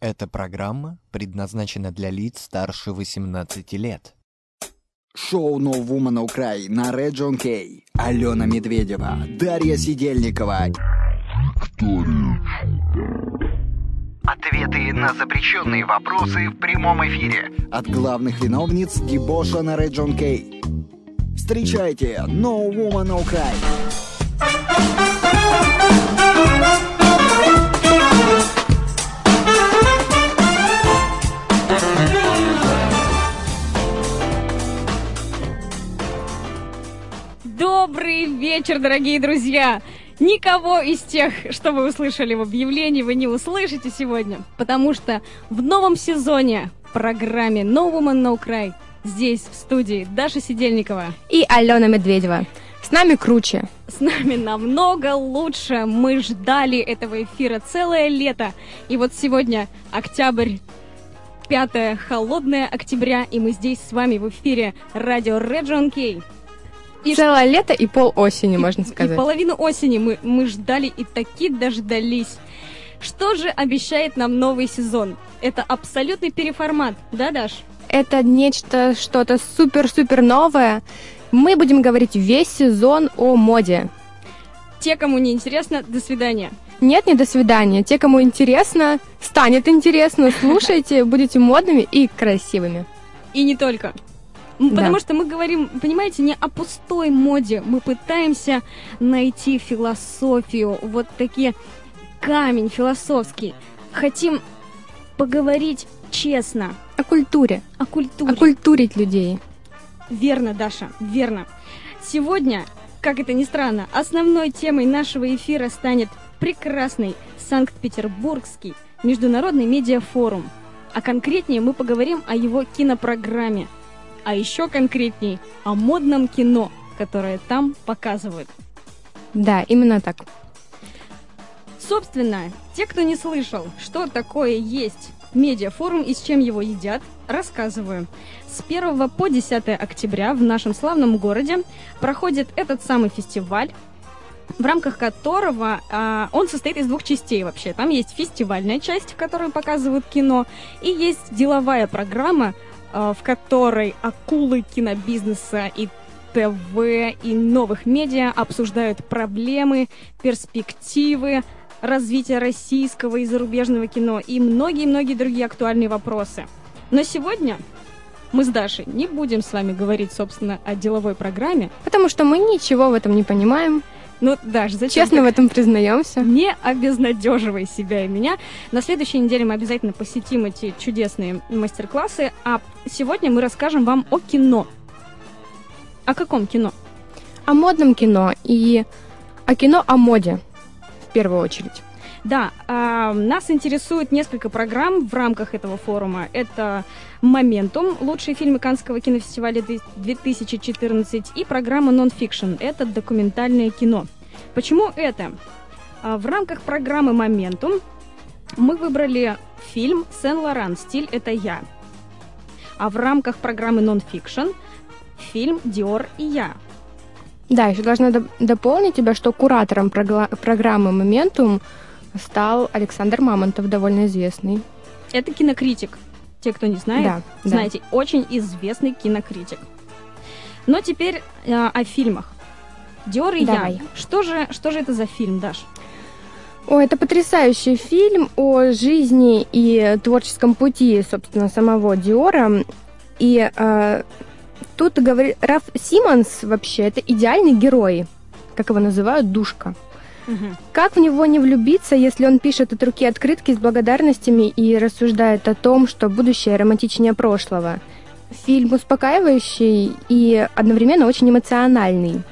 Эта программа предназначена для лиц старше 18 лет. Шоу No Woman Украй на Region K. Алена Медведева, Дарья Сидельникова. Ответы на запрещенные вопросы в прямом эфире. От главных виновниц дебоша на Region K. Встречайте No Woman Украй. Добрый вечер, дорогие друзья! Никого из тех, что вы услышали в объявлении, вы не услышите сегодня, потому что в новом сезоне программе No Woman No Cry здесь, в студии, Даша Сидельникова. И Алена Медведева. С нами круче. С нами намного лучше. Мы ждали этого эфира целое лето. И вот сегодня октябрь 5 холодное октября, и мы здесь с вами в эфире радио Region K. И Целое лето и пол осени, можно сказать. И половину осени мы, мы ждали и таки дождались. Что же обещает нам новый сезон? Это абсолютный переформат, да, Даш? Это нечто, что-то супер-супер новое. Мы будем говорить весь сезон о моде. Те, кому не интересно, до свидания. Нет, не до свидания. Те, кому интересно, станет интересно, слушайте, будете модными и красивыми. И не только. Потому да. что мы говорим, понимаете, не о пустой моде. Мы пытаемся найти философию, вот такие камень философский. Хотим поговорить честно. О культуре. О культуре. Окультурить людей. Верно, Даша, верно. Сегодня, как это ни странно, основной темой нашего эфира станет прекрасный Санкт-Петербургский международный медиафорум. А конкретнее мы поговорим о его кинопрограмме – а еще конкретней о модном кино, которое там показывают. Да, именно так. Собственно, те, кто не слышал, что такое есть медиафорум и с чем его едят, рассказываю. С 1 по 10 октября в нашем славном городе проходит этот самый фестиваль, в рамках которого а, он состоит из двух частей вообще. Там есть фестивальная часть, в которой показывают кино, и есть деловая программа, в которой акулы кинобизнеса и ТВ и новых медиа обсуждают проблемы, перспективы развития российского и зарубежного кино и многие-многие другие актуальные вопросы. Но сегодня мы с Дашей не будем с вами говорить, собственно, о деловой программе. Потому что мы ничего в этом не понимаем. Ну, Даш, зачем? Честно в этом признаемся. Не обезнадеживай себя и меня. На следующей неделе мы обязательно посетим эти чудесные мастер-классы, а сегодня мы расскажем вам о кино. О каком кино? О модном кино и о кино о моде, в первую очередь. Да, э, нас интересует несколько программ в рамках этого форума. Это «Momentum», лучшие фильмы Канского кинофестиваля 2014, и программа «Non-fiction», это документальное кино. Почему это? Э, в рамках программы «Momentum» мы выбрали фильм «Сен-Лоран. Стиль – это я». А в рамках программы «Non-fiction» фильм «Диор и я». Да, еще должна дополнить тебя, что куратором программы «Momentum» стал Александр Мамонтов, довольно известный. Это кинокритик. Те, кто не знает, да, знаете, да. очень известный кинокритик. Но теперь э, о фильмах. Диор и Давай. я. Что же, что же это за фильм, Даш? О, это потрясающий фильм о жизни и творческом пути, собственно, самого Диора. И э, тут говорит Раф Симмонс вообще это идеальный герой, как его называют, душка. Угу. Как в него не влюбиться, если он пишет от руки открытки с благодарностями и рассуждает о том, что будущее романтичнее прошлого? Фильм успокаивающий и одновременно очень эмоциональный.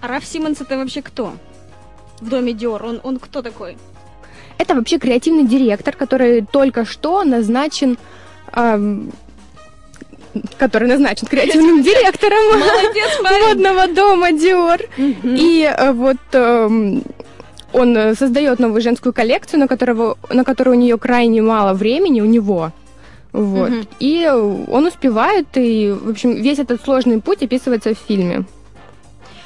А Раф Симмонс это вообще кто? В доме Диор, он, он кто такой? Это вообще креативный директор, который только что назначен эм, который назначен креативным директором модного дома Диор. И э, вот эм, он э, создает новую женскую коллекцию, на, которого, на которую у нее крайне мало времени, у него. Вот. Угу. И он успевает, и, в общем, весь этот сложный путь описывается в фильме.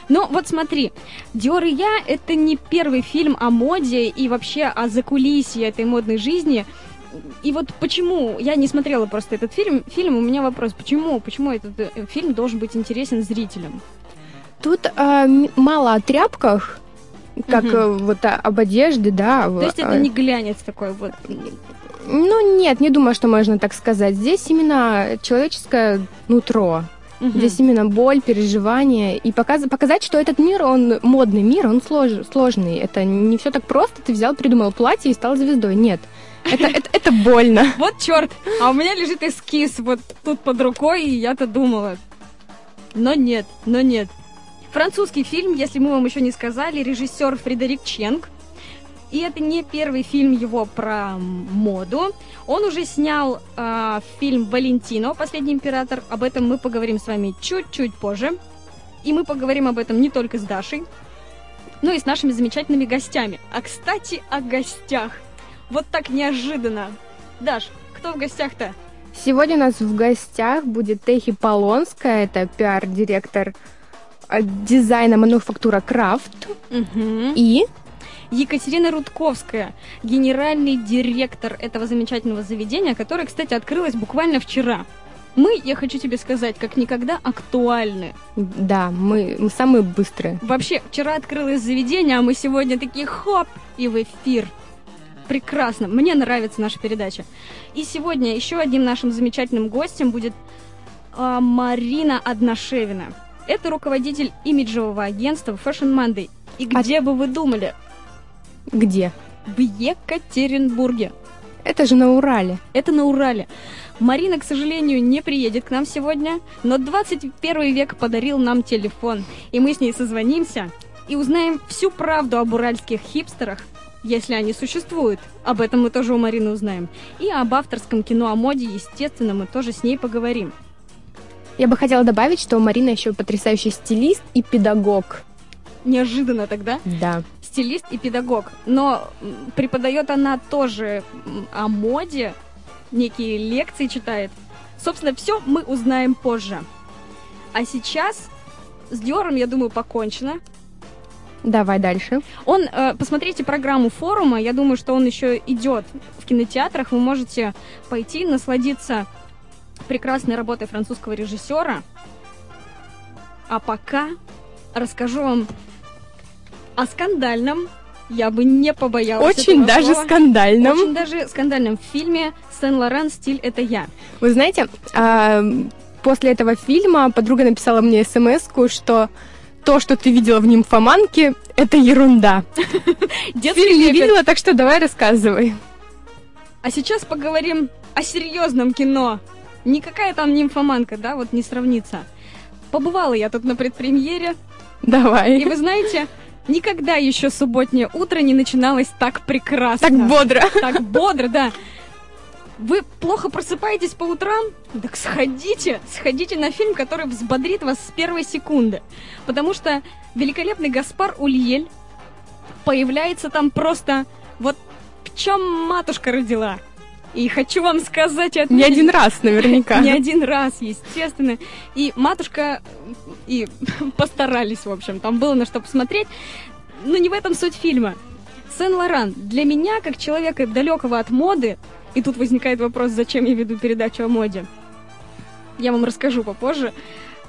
Ну, вот смотри, «Диор и я» — это не первый фильм о моде и вообще о закулисье этой модной жизни. и вот почему, я не смотрела просто этот фильм, фильм, у меня вопрос, почему, почему этот э, фильм должен быть интересен зрителям? Тут м- мало о тряпках, как э, вот а, об одежде, да. То есть это а, не глянец такой вот. Ну, нет, не думаю, что можно так сказать. Здесь именно человеческое нутро. Мгм. Здесь именно боль, переживания. И показ- показать, что этот мир, он модный мир, он слож- сложный. Это не все так просто. Ты взял, придумал платье и стал звездой. Нет. Это, это, это больно. Вот черт, а у меня лежит эскиз вот тут под рукой, и я-то думала. Но нет, но нет. Французский фильм, если мы вам еще не сказали, режиссер Фредерик Ченг. И это не первый фильм его про моду. Он уже снял а, фильм «Валентино. Последний император». Об этом мы поговорим с вами чуть-чуть позже. И мы поговорим об этом не только с Дашей, но и с нашими замечательными гостями. А, кстати, о гостях. Вот так неожиданно. Даш, кто в гостях-то? Сегодня у нас в гостях будет Техи Полонская. Это пиар-директор э, дизайна мануфактура Крафт. Угу. И Екатерина Рудковская, генеральный директор этого замечательного заведения, которое, кстати, открылось буквально вчера. Мы, я хочу тебе сказать, как никогда актуальны. да, мы, мы самые быстрые. Вообще, вчера открылось заведение, а мы сегодня такие хоп и в эфир. Прекрасно. Мне нравится наша передача. И сегодня еще одним нашим замечательным гостем будет а, Марина Одношевина. Это руководитель имиджевого агентства Fashion Monday. И А- где бы вы думали? Где? В Екатеринбурге. Это же на Урале. Это на Урале. Марина, к сожалению, не приедет к нам сегодня, но 21 век подарил нам телефон, и мы с ней созвонимся и узнаем всю правду об уральских хипстерах, если они существуют. Об этом мы тоже у Марины узнаем. И об авторском кино о моде, естественно, мы тоже с ней поговорим. Я бы хотела добавить, что Марина еще потрясающий стилист и педагог. Неожиданно тогда. Да. стилист и педагог. Но преподает она тоже о моде, некие лекции читает. Собственно, все мы узнаем позже. А сейчас с Диором, я думаю, покончено. Давай дальше. Он, э, посмотрите программу форума, я думаю, что он еще идет в кинотеатрах. Вы можете пойти насладиться прекрасной работой французского режиссера. А пока расскажу вам о скандальном, я бы не побоялась Очень даже слова. скандальным. Очень даже скандальном фильме Сен-Лоран «Стиль – это я». Вы знаете, а, после этого фильма подруга написала мне смс что то, что ты видела в нимфоманке, это ерунда. Фильм не видела, так что давай рассказывай. А сейчас поговорим о серьезном кино. Никакая там нимфоманка, да, вот не сравнится. Побывала я тут на предпремьере, Давай. и вы знаете, никогда еще субботнее утро не начиналось так прекрасно. Так бодро. Так бодро, да. Вы плохо просыпаетесь по утрам? Так сходите, сходите на фильм, который взбодрит вас с первой секунды. Потому что великолепный Гаспар Ульель появляется там просто вот в чем матушка родила. И хочу вам сказать и Не отметить- один раз наверняка. не один раз, естественно. И матушка и постарались, в общем. Там было на что посмотреть. Но не в этом суть фильма. Сен-Лоран для меня, как человека далекого от моды, и тут возникает вопрос, зачем я веду передачу о моде. Я вам расскажу попозже.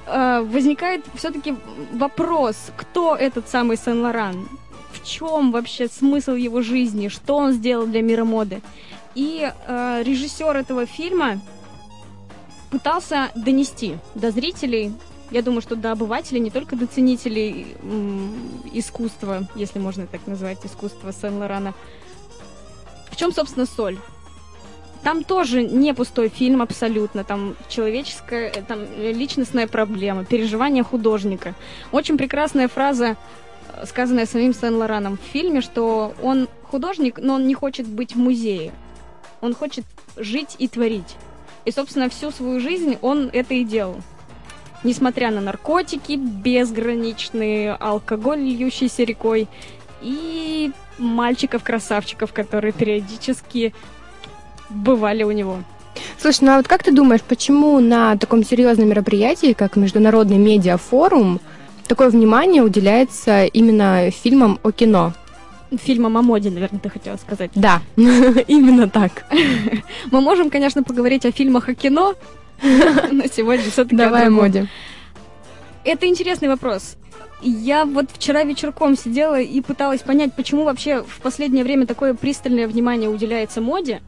э, Возникает все-таки вопрос, кто этот самый Сен-Лоран? В чем вообще смысл его жизни? Что он сделал для мира моды? И э, режиссер этого фильма пытался донести до зрителей, я думаю, что до обывателей, не только до ценителей искусства, если можно так назвать, искусство Сен-Лорана. В чем, собственно, соль? Там тоже не пустой фильм абсолютно, там человеческая, э, там личностная проблема, переживания художника. Очень прекрасная фраза, э, сказанная самим Сен-Лораном в фильме, что он художник, но он не хочет быть в музее. Он хочет жить и творить. И, собственно, всю свою жизнь он это и делал. Несмотря на наркотики, безграничный алкоголь, льющийся рекой, и мальчиков-красавчиков, которые периодически бывали у него. Слушай, ну а вот как ты думаешь, почему на таком серьезном мероприятии, как Международный медиафорум, такое внимание уделяется именно фильмам о кино? Фильмом о моде, наверное, ты хотела сказать. Да, именно так. Мы можем, конечно, поговорить о фильмах о кино, но сегодня все-таки Давай о моде. Это интересный вопрос. Я вот вчера вечерком сидела и пыталась понять, почему вообще в последнее время такое пристальное внимание уделяется моде.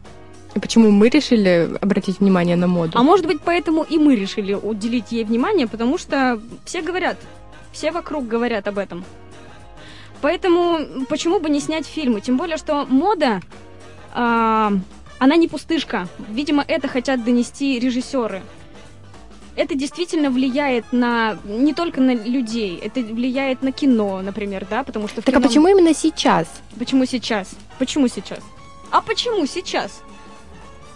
И почему мы решили обратить внимание на моду? А может быть, поэтому и мы решили уделить ей внимание, потому что все говорят, все вокруг говорят об этом. Поэтому почему бы не снять фильмы? Тем более, что мода, а, она не пустышка. Видимо, это хотят донести режиссеры. Это действительно влияет на не только на людей, это влияет на кино, например, да, потому что. Так а кино- почему именно сейчас? Почему сейчас? Почему сейчас? А почему сейчас?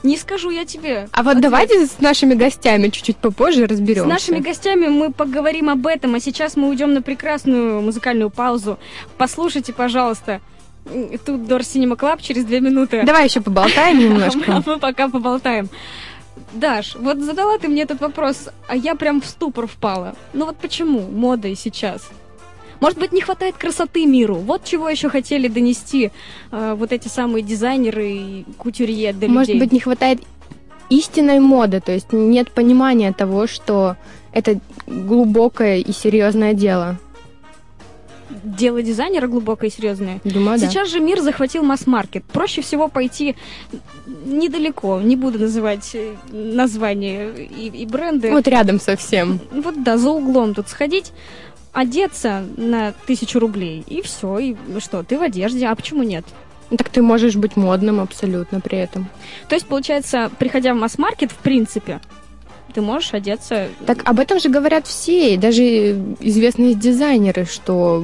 Не скажу я тебе. А вот Ответ. давайте с нашими гостями чуть-чуть попозже С разберемся. нашими гостями мы поговорим об этом, а сейчас мы уйдем на прекрасную музыкальную паузу. Послушайте, пожалуйста, тут Дор Cinema Club через две минуты. Давай еще поболтаем А немножко. мы пока поболтаем. Даш, вот задала ты мне этот вопрос, а я прям в ступор впала. Ну вот почему мода и сейчас? Может быть, не хватает красоты миру? Вот чего еще хотели донести э, вот эти самые дизайнеры и кутюрье до Может людей. быть, не хватает истинной моды, то есть нет понимания того, что это глубокое и серьезное дело. Дело дизайнера глубокое и серьезное. Думаю, да. Сейчас же мир захватил масс-маркет. Проще всего пойти недалеко, не буду называть э, названия и, и бренды. Вот рядом совсем. Вот да, за углом тут сходить, одеться на тысячу рублей, и все, и что, ты в одежде, а почему нет? Так ты можешь быть модным абсолютно при этом. То есть, получается, приходя в масс-маркет, в принципе, ты можешь одеться... Так об этом же говорят все, даже известные дизайнеры, что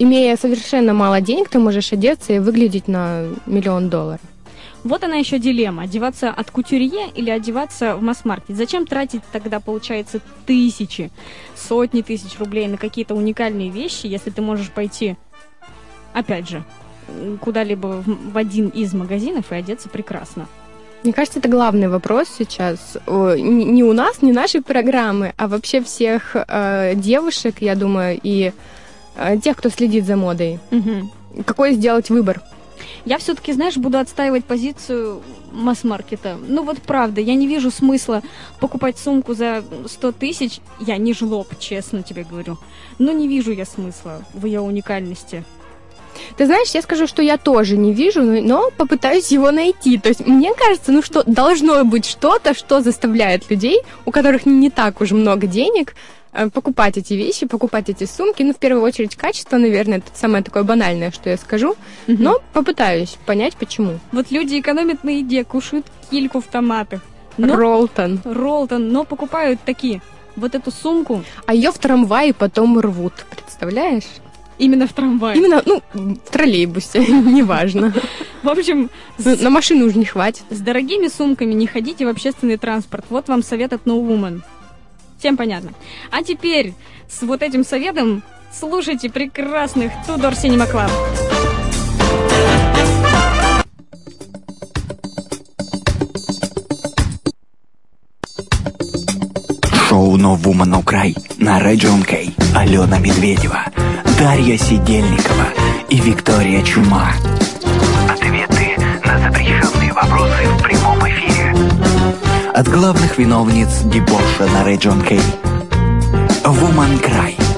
имея совершенно мало денег, ты можешь одеться и выглядеть на миллион долларов. Вот она еще дилемма, одеваться от кутюрье или одеваться в масс-маркет. Зачем тратить тогда, получается, тысячи, сотни тысяч рублей на какие-то уникальные вещи, если ты можешь пойти, опять же, куда-либо в один из магазинов и одеться прекрасно. Мне кажется, это главный вопрос сейчас. Не у нас, не нашей программы, а вообще всех э, девушек, я думаю, и э, тех, кто следит за модой. Мгм. Какой сделать выбор? Я все-таки, знаешь, буду отстаивать позицию масс-маркета. Ну вот правда, я не вижу смысла покупать сумку за 100 тысяч. Я не жлоб, честно тебе говорю. Но не вижу я смысла в ее уникальности. Ты знаешь, я скажу, что я тоже не вижу, но, попытаюсь его найти. То есть мне кажется, ну что должно быть что-то, что заставляет людей, у которых не так уж много денег, покупать эти вещи, покупать эти сумки. Ну, в первую очередь, качество, наверное, это самое такое банальное, что я скажу. Но попытаюсь понять, почему. Вот люди экономят на еде, кушают кильку в томатах. Но... Ролтон. Роллтон, но покупают такие. Вот эту сумку А ее в трамвае потом рвут, представляешь? именно в трамвае. Именно, ну, в троллейбусе, неважно. В общем, Ну, с, На машину уже не хватит. с дорогими сумками не ходите в общественный транспорт. Вот вам совет от No Woman. Всем понятно. А теперь с вот этим советом слушайте прекрасных Tudor Cinema Club. Шоу «No Woman No Cry» на Region K. Алена Медведева, Дарья Сидельникова и Виктория Чума. Ответы на запрещенные вопросы в. От главных виновниц дебоша на Region K. Woman Cry.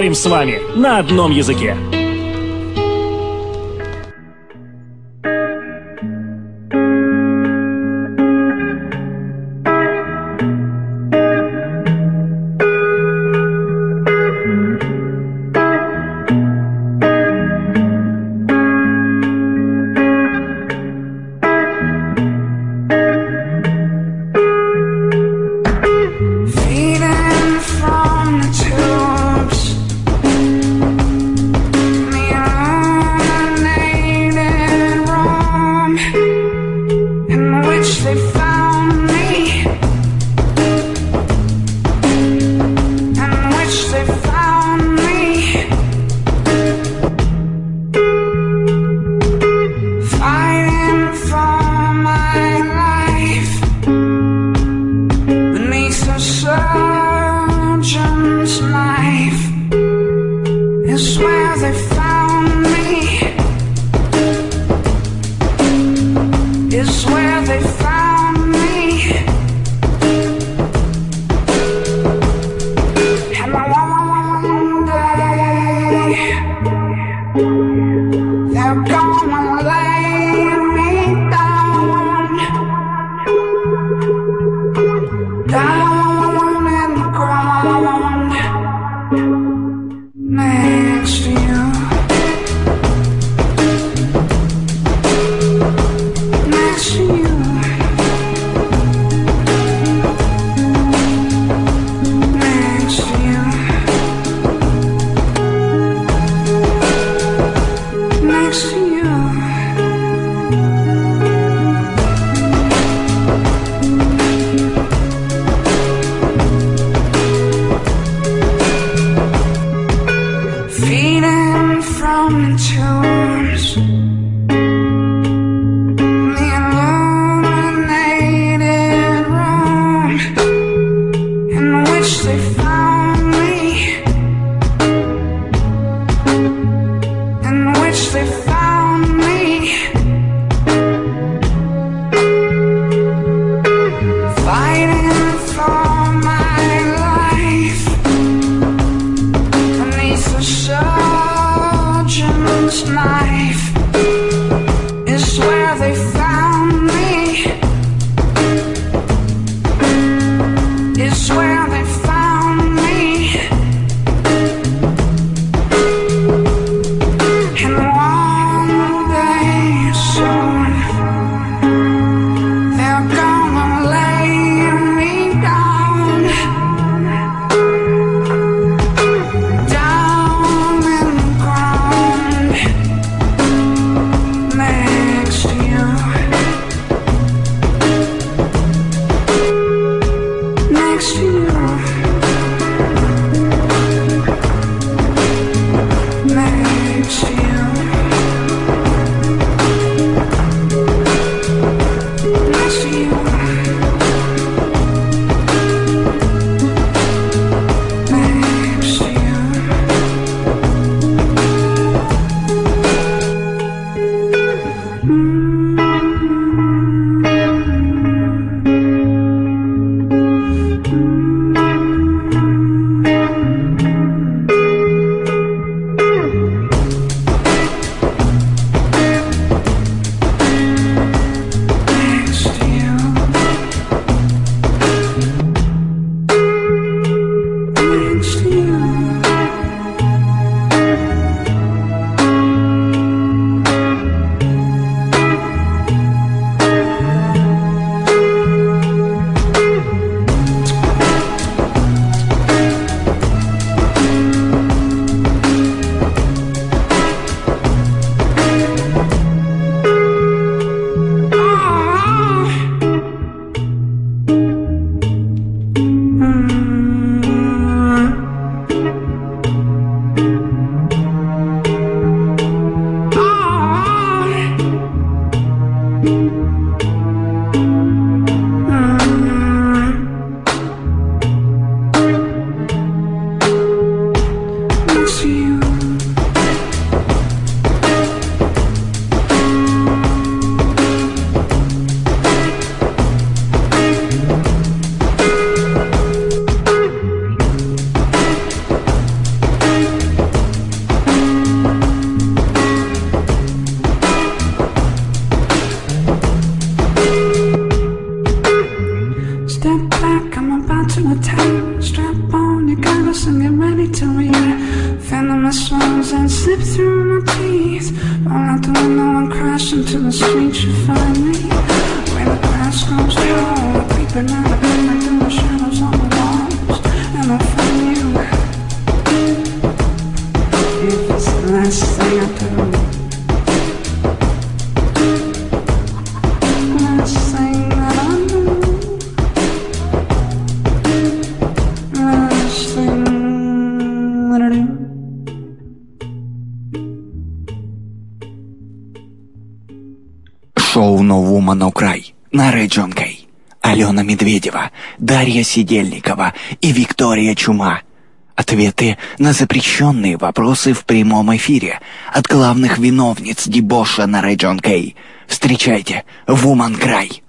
Говорим с вами на одном языке. Сидельникова и Виктория Чума. Ответы на запрещенные вопросы в прямом эфире от главных виновниц дебоша на Region K. Встречайте, Woman Cry.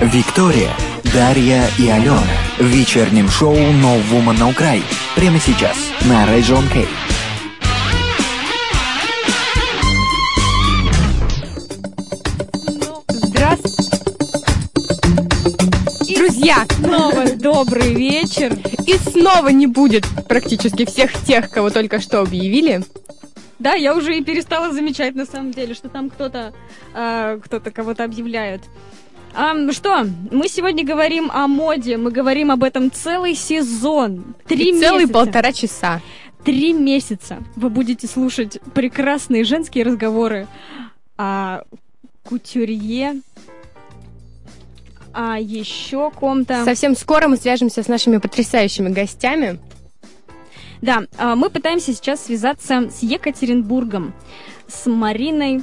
Виктория, Дарья и Алена в вечернем шоу «No Woman No Cry» прямо сейчас на Region K. Друзья, Снова добрый вечер. и снова не будет практически всех тех, кого только что объявили. Да, я уже и перестала замечать на самом деле, что там кто-то а, кто-то кого-то объявляют. Ам, что, мы сегодня говорим о моде, мы говорим об этом целый сезон. Три И месяца. полтора часа. Три месяца вы будете слушать прекрасные женские разговоры о кутюрье, а еще ком-то. Совсем скоро мы свяжемся с нашими потрясающими гостями. Да, а, мы пытаемся сейчас связаться с Екатеринбургом, с Мариной,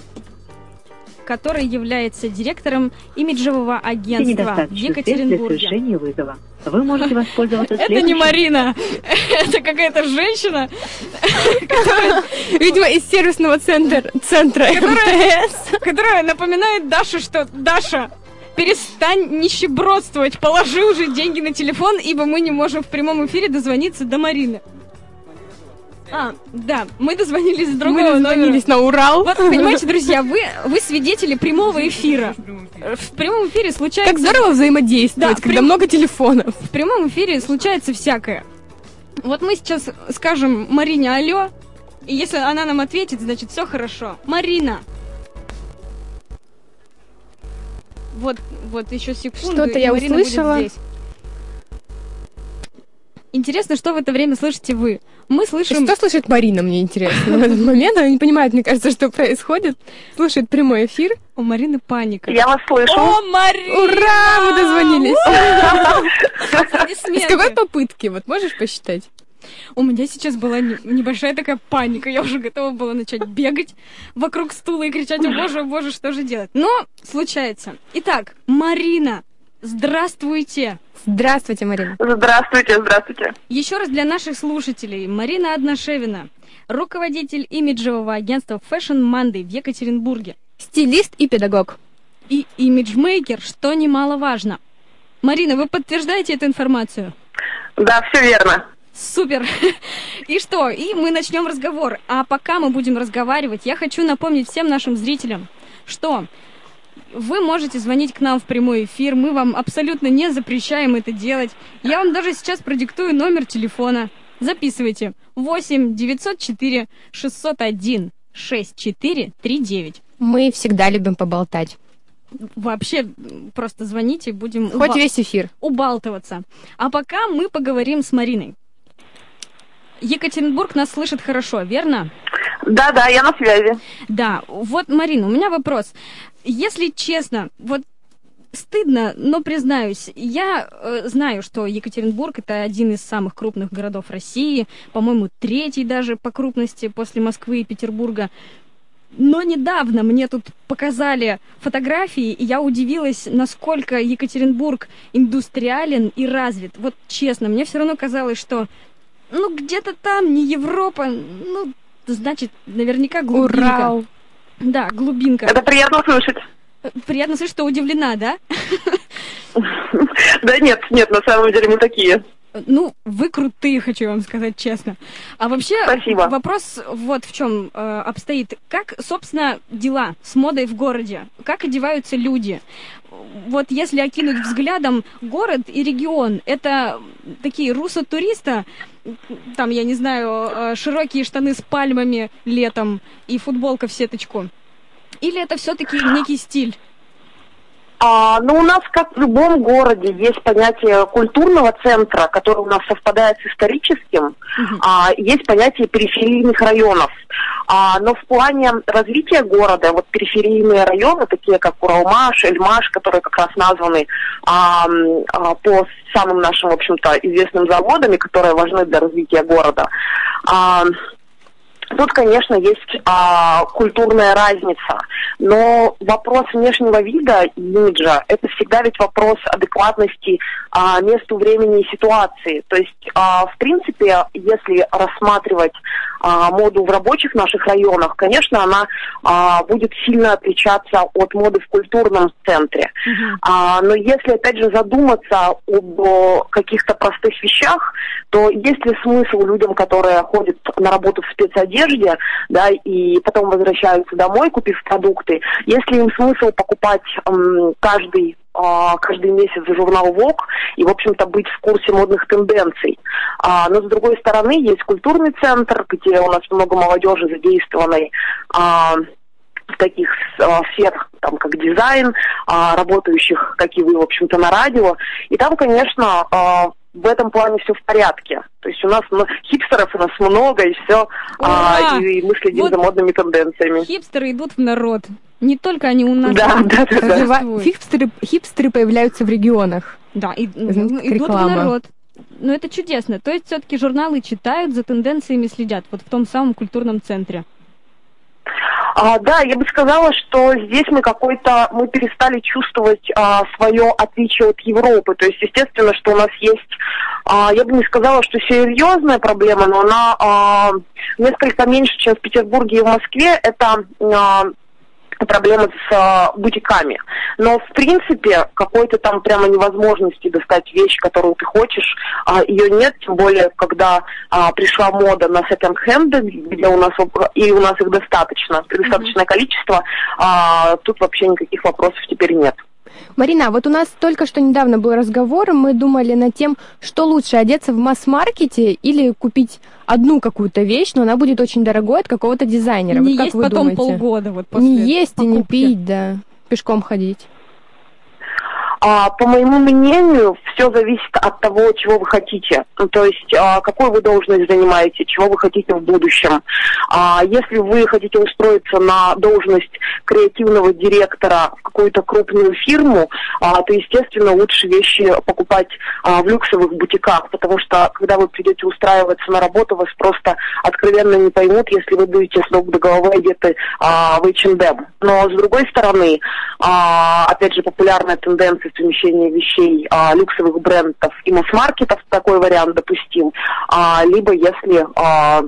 которая является директором имиджевого агентства в Екатеринбурге. совершения вызова. Вы можете воспользоваться Это не следующим- Марина, это какая-то женщина, Видимо, из сервисного центра, МТС. которая напоминает Даше, что Даша, перестань нищебродствовать, положи уже деньги на телефон, ибо мы не можем в прямом эфире дозвониться до Марины. А, да, мы дозвонились с другого Мы номера. дозвонились на Урал. Вот, понимаете, друзья, вы, вы свидетели прямого эфира. В прямом эфире случается... Как здорово взаимодействовать, Да, когда прям- много телефонов. В прямом эфире случается всякое. Вот мы сейчас скажем Марине алло, и если она нам ответит, значит все хорошо. Марина! Вот, вот еще секунду. Что-то я Марина будет услышала. здесь. Интересно, что в это время слышите вы? Мы слышим... Что слышит Марина, мне интересно, в этот момент? Она не понимает, мне кажется, что происходит. Слушает прямой эфир. У Марины паника. Я вас слышу. О, Марина! Ура, мы дозвонились. Аплодисменты. какой попытки? Вот можешь посчитать? У меня сейчас была не- небольшая такая паника. Я уже готова была начать бегать вокруг стула и кричать, о боже, о боже, что же делать? Но случается. Итак, Марина, здравствуйте. Здравствуйте, Марина. Здравствуйте, здравствуйте. Еще раз для наших слушателей. Марина Одношевина, руководитель имиджевого агентства Fashion Monday в Екатеринбурге Стилист и педагог. и имиджмейкер, что немаловажно. Марина, вы подтверждаете эту информацию? Да, все верно. Супер. И что? И мы начнем разговор. А пока мы будем разговаривать, я хочу напомнить всем нашим зрителям, что вы можете звонить к нам в прямой эфир. Мы вам абсолютно не запрещаем это делать. Я вам даже сейчас продиктую номер телефона. Записывайте. 8 904 601 6439. Мы всегда любим поболтать. Вообще, просто звоните, будем Хоть уба- весь эфир. убалтываться. А пока мы поговорим с Мариной. Екатеринбург нас слышит хорошо, верно? Да, да, я на связи. Да, вот, Марина, у меня вопрос. Если честно, вот стыдно, но признаюсь, я э, знаю, что Екатеринбург это один из самых крупных городов России, по-моему, третий даже по крупности после Москвы и Петербурга. Но недавно мне тут показали фотографии, и я удивилась, насколько Екатеринбург индустриален и развит. Вот честно, мне все равно казалось, что ну где-то там, не Европа, ну значит, наверняка глубинка. Урал. Да, глубинка. Это приятно слышать. Приятно слышать, что удивлена, да? Да нет, нет, на самом деле мы такие. Ну, вы крутые, хочу вам сказать честно. А вообще, Спасибо. вопрос вот в чем обстоит. Как, собственно, дела с модой в городе? Как одеваются люди? Вот если окинуть взглядом город и регион, это такие руссо-туриста, там, я не знаю, э, широкие штаны с пальмами летом и футболка в сеточку. Или это все-таки некий стиль? А, ну, у нас, как в любом городе, есть понятие культурного центра, который у нас совпадает с историческим, а, есть понятие периферийных районов. А, но в плане развития города, вот периферийные районы, такие как Уралмаш, Эльмаш, которые как раз названы а, а, по самым нашим, в общем-то, известным заводам, и которые важны для развития города, а, Тут, конечно, есть а, культурная разница, но вопрос внешнего вида имиджа – это всегда ведь вопрос адекватности а, месту, времени и ситуации. То есть, а, в принципе, если рассматривать а, моду в рабочих наших районах, конечно, она а, будет сильно отличаться от моды в культурном центре. А, но если, опять же, задуматься об каких-то простых вещах, то есть ли смысл людям, которые ходят на работу в спецодежде, да, и потом возвращаются домой, купив продукты, есть ли им смысл покупать м, каждый каждый месяц журнал Vogue и, в общем-то, быть в курсе модных тенденций. А, но, с другой стороны, есть культурный центр, где у нас много молодежи задействованной а, в таких а, сферах, там, как дизайн, а, работающих, как и вы, в общем-то, на радио. И там, конечно, а, в этом плане все в порядке. То есть у нас ну, хипстеров у нас много, и все, Ура! и мы следим Вот за модными тенденциями. Хипстеры идут в народ. Не только они у нас Да, да, да, да. Развива-. Хипстеры, хипстеры появляются в регионах. Да, и, ну, Знаете, как идут в народ. Ну, это чудесно. То есть все-таки журналы читают, за тенденциями следят, вот в том самом культурном центре. А, да, я бы сказала, что здесь мы какой-то, мы перестали чувствовать а, свое отличие от Европы. То есть, естественно, что у нас есть, а, я бы не сказала, что серьезная проблема, но она а, несколько меньше, чем в Петербурге и в Москве. Это а, проблема с а, бутиками. Но, в принципе, какой-то там прямо невозможности достать вещь, которую ты хочешь, а, ее нет, тем более, когда а, пришла мода на секонд-хенды, где у нас, и у нас их достаточно, достаточное количество, а, тут вообще никаких вопросов теперь нет. Марина, вот у нас только что недавно был разговор, мы думали над тем, что лучше одеться в масс-маркете или купить одну какую-то вещь, но она будет очень дорогой от какого-то дизайнера. не вот как есть вы потом думаете? полгода вот после Не есть и не покупки. пить, да. Пешком ходить. А, по моему мнению, все зависит от того, чего вы хотите. Ну, То есть, а, какую вы должность занимаете, чего вы хотите в будущем. А, если вы хотите устроиться на должность креативного директора в какую-то крупную фирму, а, то, естественно, лучше вещи покупать а, в люксовых бутиках, потому что, когда вы придете устраиваться на работу, вас просто откровенно не поймут, если вы будете с ног до головы одеты а, в H&M. Но, с другой стороны, а, опять же, популярная тенденция совмещения вещей а, люксовых брендов и масс-маркетов, такой вариант допустим. А, либо если а,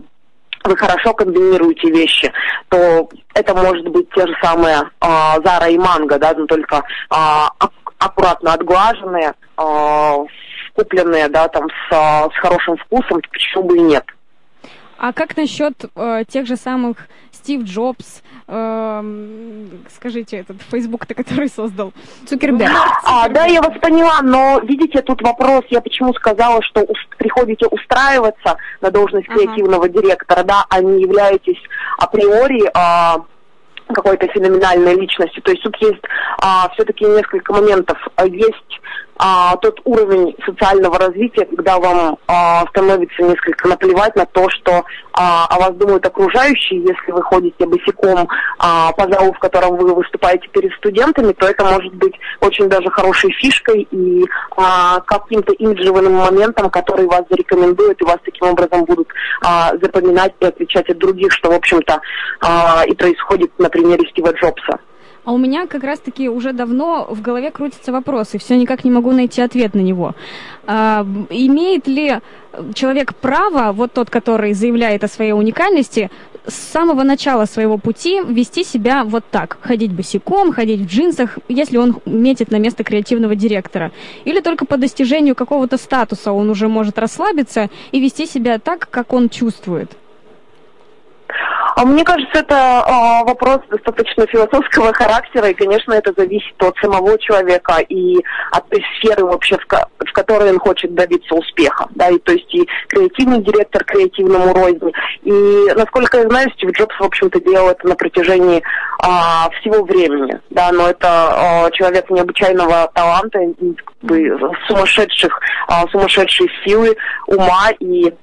вы хорошо комбинируете вещи, то это может быть те же самые а, Zara и Mango, да, но только а, ак- аккуратно отглаженные, а, купленные, да, там с, с хорошим вкусом, почему бы и нет. А как насчет э, тех же самых Стив Джобс, эм, скажите, этот Facebook-то, который создал? Цукерберг. А, да, я вас поняла, но видите, тут вопрос, я почему сказала, что ус- приходите устраиваться на должность Ага. креативного директора, да, а не являетесь априори а, какой-то феноменальной личностью. То есть тут есть все-таки несколько моментов. А, Есть а, тот уровень социального развития, когда вам а, становится несколько наплевать на то, что а, о вас думают окружающие, если вы ходите босиком а, по залу, в котором вы выступаете перед студентами, то это может быть очень даже хорошей фишкой и а, каким-то имиджевым моментом, который вас зарекомендует и вас таким образом будут а, запоминать и отличать от других, что, в общем-то, а, и происходит на примере Стива Джобса. А у меня как раз-таки уже давно в голове крутится вопрос, и все никак не могу найти ответ на него. А, имеет ли человек право, вот тот, который заявляет о своей уникальности, с самого начала своего пути вести себя вот так, ходить босиком, ходить в джинсах, если он метит на место креативного директора? Или только по достижению какого-то статуса он уже может расслабиться и вести себя так, как он чувствует? А мне кажется, это а, вопрос достаточно философского характера, и, конечно, это зависит от самого человека и от той сферы вообще, в, ко- в которой он хочет добиться успеха. Да, и, то есть и креативный директор креативному рознь. И, насколько я знаю, Стив Джобс, в общем-то, делал это на протяжении а, всего времени. Да, но это человек необычайного таланта, сумасшедших, а, сумасшедшей силы, ума и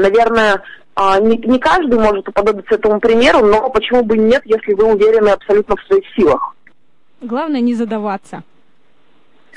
наверное, не, не каждый может уподобиться этому примеру, но почему бы нет, если вы уверены абсолютно в своих силах. Главное не задаваться.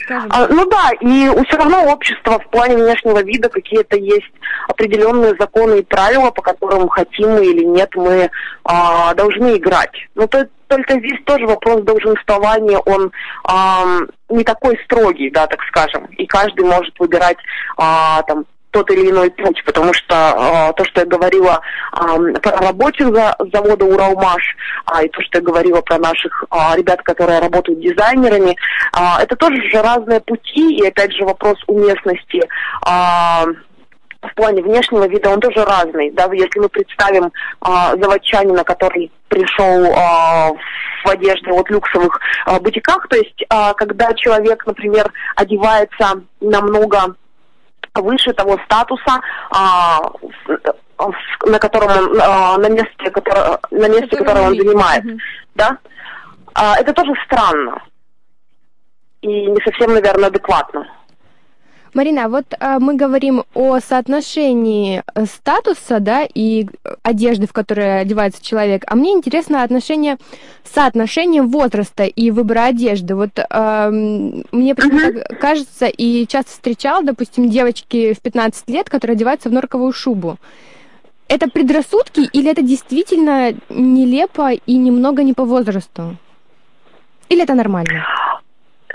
Скажем, А, ну да, и все равно общества в плане внешнего вида какие-то есть определенные законы и правила, по которым хотим мы или нет, мы а, должны играть. Но то- только здесь тоже вопрос долженствования, он ам, не такой строгий, да, так скажем. И каждый может выбирать а, там тот или иной путь, потому что а, то, что я говорила ам, про работе завода Уралмаш, а, и то, что я говорила про наших а, ребят, которые работают дизайнерами, а, это тоже же разные пути, и опять же вопрос уместности а, в плане внешнего вида, он тоже разный. Да, если мы представим а, заводчанина, который пришел а, в одежде от люксовых а, бутиках, то есть а, когда человек, например, одевается намного выше того статуса, а, в- на котором он, а, на месте, которое, на месте, Который которое он занимает, Мгм. да, А, это тоже странно и не совсем, наверное, адекватно. Марина, а вот а, мы говорим о соотношении э, статуса, да, и э, одежды, в которой одевается человек. А мне интересно отношение, соотношение возраста и выбора одежды. Вот ам, мне почему-то кажется, и часто встречал, допустим, девочки в 15 лет, которые одеваются в норковую шубу. Это предрассудки или это действительно нелепо и немного не по возрасту? Или это нормально?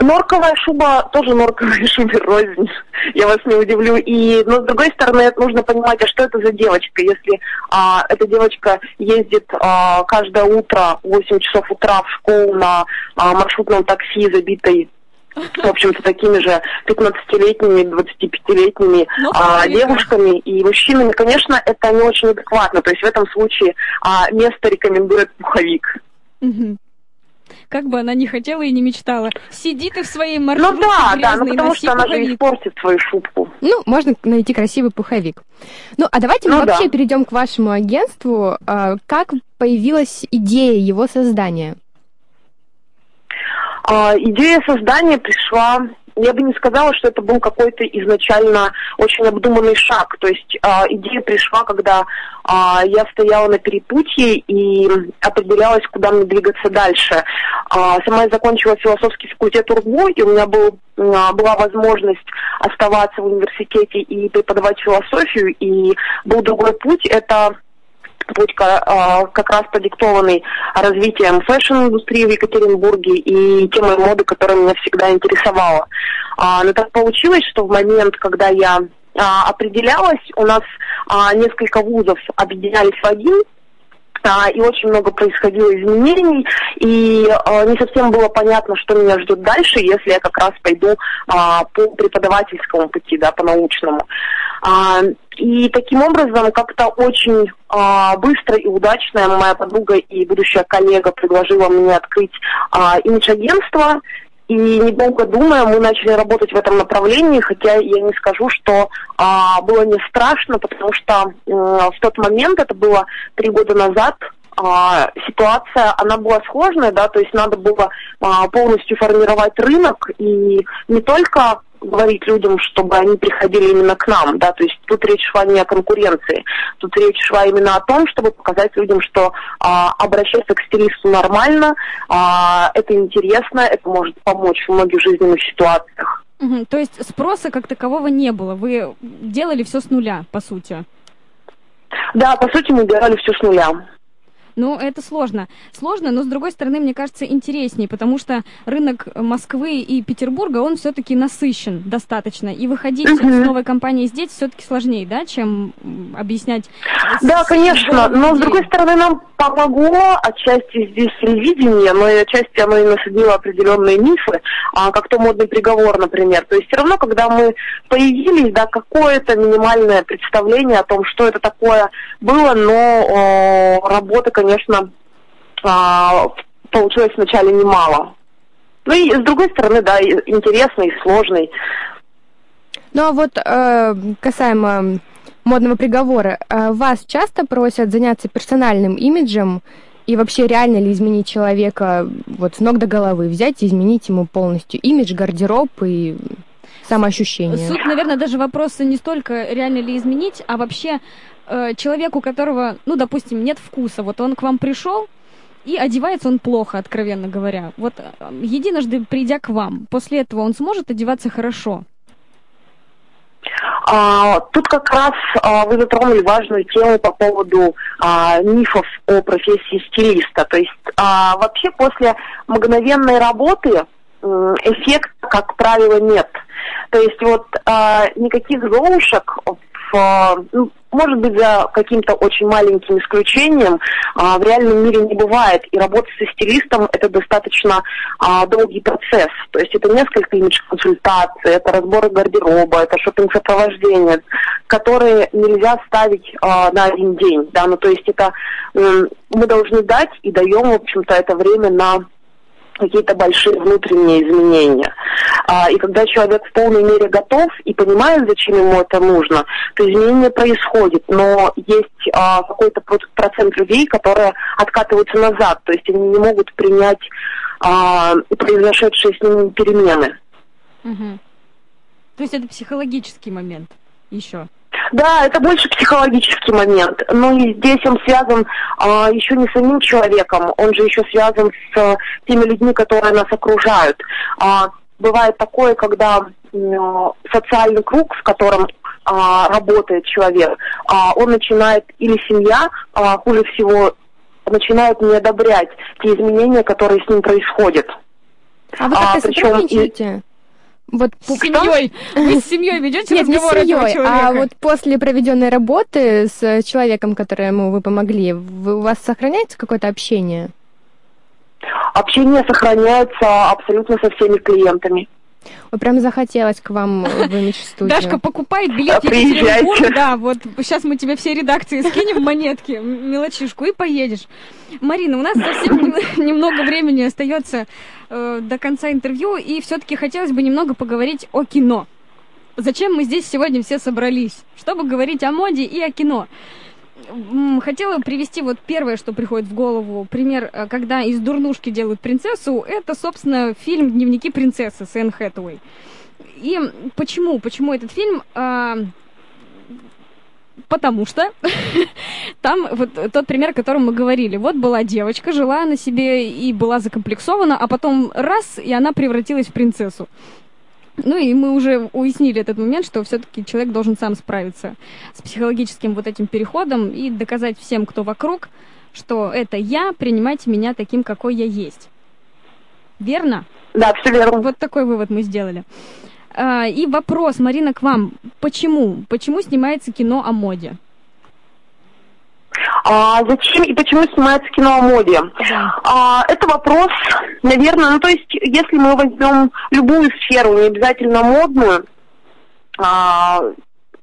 Норковая шуба тоже норковая шубе рознь. Я вас не удивлю. И, но с другой стороны, это нужно понимать, а что это за девочка? Если а, эта девочка ездит а, каждое утро в 8 часов утра в школу на а, маршрутном такси, забитой в общем-то, такими же 15-летними, 25-летними Ну, а, девушками и мужчинами, конечно, это не очень адекватно. То есть в этом случае а, место рекомендует пуховик. Мгм. Как бы она не хотела и не мечтала. Сиди ты в своей Ну маршрутке да, да, ну грязной, потому что она же пуховик. испортит свою шубку. Ну, можно найти красивый пуховик. Ну, а давайте мы Ну вообще да. перейдем к вашему агентству. А, Как появилась идея его создания? А, идея создания пришла, я бы не сказала, что это был какой-то изначально очень обдуманный шаг. То есть а, идея пришла, когда а, я стояла на перепутье и определялась, куда мне двигаться дальше. А, сама я закончила философский факультет УрГУ, и у меня был, а, была возможность оставаться в университете и преподавать философию, и был другой путь, это путь а, как раз продиктованный развитием fashion-индустрии в Екатеринбурге и темой моды, которая меня всегда интересовала. А, Но так получилось, что в момент, когда я а, определялась, у нас несколько вузов объединялись в один, и очень много происходило изменений, и не совсем было понятно, что меня ждет дальше, если я как раз пойду по преподавательскому пути, да, по научному. И таким образом как-то очень а, быстро и удачно моя подруга и будущая коллега предложила мне открыть а, имидж-агентство, и недолго думая, мы начали работать в этом направлении, хотя я не скажу, что а, было не страшно, потому что м, в тот момент, это было три года назад, а, ситуация, она была сложная, да, то есть надо было а, полностью формировать рынок. И не только говорить людям, чтобы они приходили именно к нам, да, то есть тут речь шла не о конкуренции, тут речь шла именно о том, чтобы показать людям, что а, обращаться к стилисту нормально, а, это интересно, это может помочь в многих жизненных ситуациях. Мгм. То есть спроса как такового не было. Вы делали все с нуля, по сути. Да, по сути, мы делали все с нуля. Ну, это сложно. Сложно, но с другой стороны, мне кажется, интереснее, потому что рынок Москвы и Петербурга, он все-таки насыщен достаточно. И выходить Мгм. с новой компанией здесь все-таки сложнее, да, чем объяснять. Да, с- конечно, но с другой стороны нам помогло отчасти здесь телевидение, но и отчасти оно и насадило определенные мифы, а, как то модный приговор, например. То есть все равно, когда мы появились, да, какое-то минимальное представление о том, что это такое было, но о, работы, конечно, а, получилось вначале немало. Ну и с другой стороны, да, интересный, сложный. Ну а вот э, касаемо модного приговора, э, вас часто просят заняться персональным имиджем и вообще реально ли изменить человека вот с ног до головы, взять и изменить ему полностью имидж, гардероб и самоощущение? Суть, наверное, даже вопроса не столько реально ли изменить, а вообще э, человеку, у которого, ну, допустим, нет вкуса, вот он к вам пришел, и одевается он плохо, откровенно говоря. Вот э, единожды придя к вам, после этого он сможет одеваться хорошо? А, тут как раз а, вы затронули важную тему по поводу а, мифов о профессии стилиста. То есть а, вообще после мгновенной работы м, эффекта, как правило, нет. То есть вот а, никаких золушек в, ну, может быть, за каким-то очень маленьким исключением, а, в реальном мире не бывает. И работа со стилистом – это достаточно а, долгий процесс. То есть это несколько имидж-консультаций, это разборы гардероба, это шопинг-сопровождение, которые нельзя ставить а, на один день. Да? Ну, то есть это мы должны дать и даем, в общем-то, это время на какие-то большие внутренние изменения. А, и когда человек в полной мере готов и понимает, зачем ему это нужно, то изменение происходит. Но есть а, какой-то процент людей, которые откатываются назад, то есть они не могут принять а, произошедшие с ними перемены. Угу. То есть это психологический момент еще? Да, это больше психологический момент. Но и здесь он связан а, еще не с самим человеком, он же еще связан с а, теми людьми, которые нас окружают. А, бывает такое, когда а, социальный круг, в котором а, работает человек, а, он начинает, или семья, а, хуже всего, начинает не одобрять те изменения, которые с ним происходят. А вы как-то сотрудничаете? Вот с семьей. Вы с семьей ведете Нет, разговор не с семьей, этого человека? а вот после проведенной работы с человеком, которому вы помогли, вы, у вас сохраняется какое-то общение? Общение сохраняется абсолютно со всеми клиентами. Ой, прям захотелось к вам в имидж-студию. Дашка, покупай билет в Приезжайте. Екатеринбург. Да, вот сейчас мы тебе все редакции скинем монетки, мелочишку, и поедешь. Марина, у нас совсем нем- немного времени остается э, до конца интервью, и все-таки хотелось бы немного поговорить о кино. Зачем мы здесь сегодня все собрались? Чтобы говорить о моде и о кино. Хотела привести вот первое, что приходит в голову. Пример, э, когда из дурнушки делают принцессу, это, собственно, фильм «Дневники принцессы» с Энн Хэтэуэй. И почему? Почему этот фильм? А, Потому что там вот тот пример, о котором мы говорили. Вот была девочка, жила на себе и была закомплексована, а потом раз, и она превратилась в принцессу. Ну и мы уже уяснили этот момент, что все-таки человек должен сам справиться с психологическим вот этим переходом и доказать всем, кто вокруг, что это я, принимайте меня таким, какой я есть. Верно? Да, все верно. Вот такой вывод мы сделали. А, И вопрос, Марина, к вам. Почему? Почему снимается кино о моде? А зачем и почему снимается кино о моде? А, это вопрос, наверное, ну то есть, если мы возьмем любую сферу, не обязательно модную, а,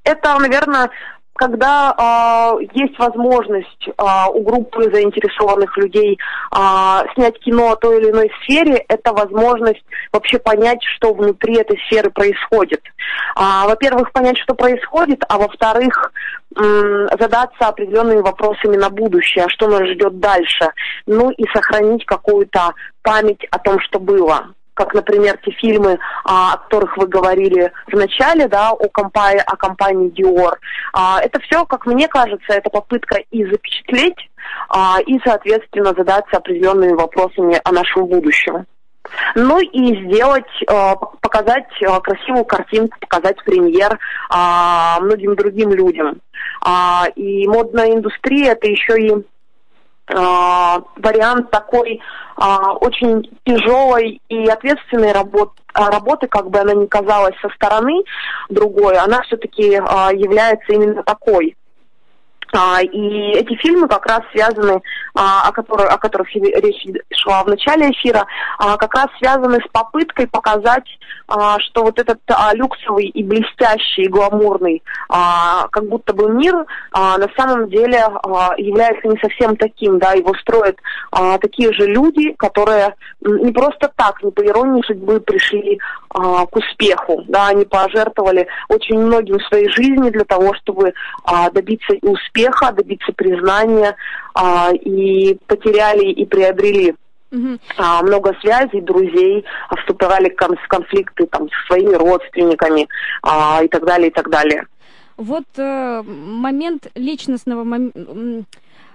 это, наверное, когда а, есть возможность а, у группы заинтересованных людей а, снять кино о той или иной сфере, это возможность вообще понять, что внутри этой сферы происходит. А, во-первых, понять, что происходит, а во-вторых, м, задаться определенными вопросами на будущее, что нас ждет дальше, ну и сохранить какую-то память о том, что было как, например, те фильмы, а, о которых вы говорили в начале, да, о, компании, о компании Dior. А, это все, как мне кажется, это попытка и запечатлеть, а, и, соответственно, задаться определенными вопросами о нашем будущем. Ну и сделать, показать красивую картинку, показать премьер многим другим людям. И модная индустрия это еще и вариант такой а, очень тяжелой и ответственной работы, работы, как бы она ни казалась со стороны другой, она все-таки является именно такой. А, И эти фильмы как раз связаны, а, о которых, о которых речь шла в начале эфира, а, как раз связаны с попыткой показать, что вот этот люксовый и блестящий, и гламурный, как будто бы мир на самом деле является не совсем таким, да, его строят такие же люди, которые не просто так, не по иронии судьбы пришли к успеху, да, они пожертвовали очень многим своей жизни для того, чтобы добиться и успеха, добиться признания, а, и потеряли и приобрели а, много связей, друзей, а, вступали в кон- в конфликты там, со своими родственниками а, и так далее, и так далее. Вот э, момент личностного... мом-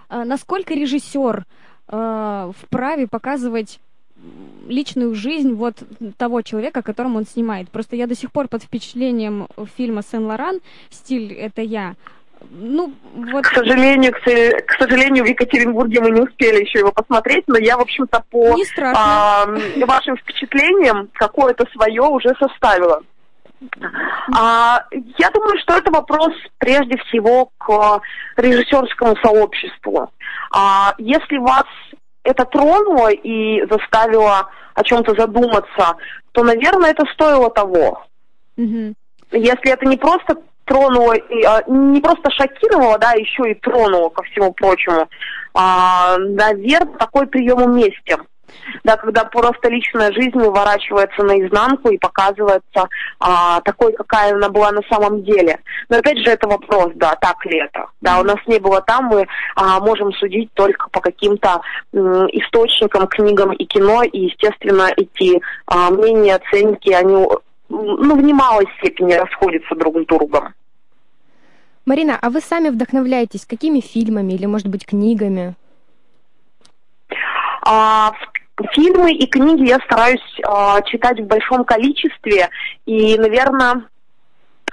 а, насколько режиссер э, вправе показывать личную жизнь вот того человека, которым он снимает. Просто я до сих пор под впечатлением фильма «Сен-Лоран», стиль «Это я». Ну, вот... К сожалению, к, к сожалению, в Екатеринбурге мы не успели еще его посмотреть, но я, в общем-то, по а, вашим впечатлениям какое-то свое уже составила. А, я думаю, что это вопрос прежде всего к режиссерскому сообществу. А, если вас это тронуло и заставило о чем-то задуматься, то, наверное, это стоило того. Мгм. Если это не просто тронуло, и, а, не просто шокировало, да, еще и тронуло ко всему прочему, а, наверное, такой прием уместен. Да, когда просто личная жизнь выворачивается наизнанку и показывается а, такой, какая она была на самом деле. Но опять же, это вопрос, да, так ли это. Да, у нас не было там, мы а, можем судить только по каким-то источникам, книгам и кино, и, естественно, эти а, мнения, оценки, они ну, в немалой степени расходятся друг с другом. Марина, а вы сами вдохновляетесь какими фильмами или, может быть, книгами? А, фильмы и книги я стараюсь а, читать в большом количестве. И, наверное,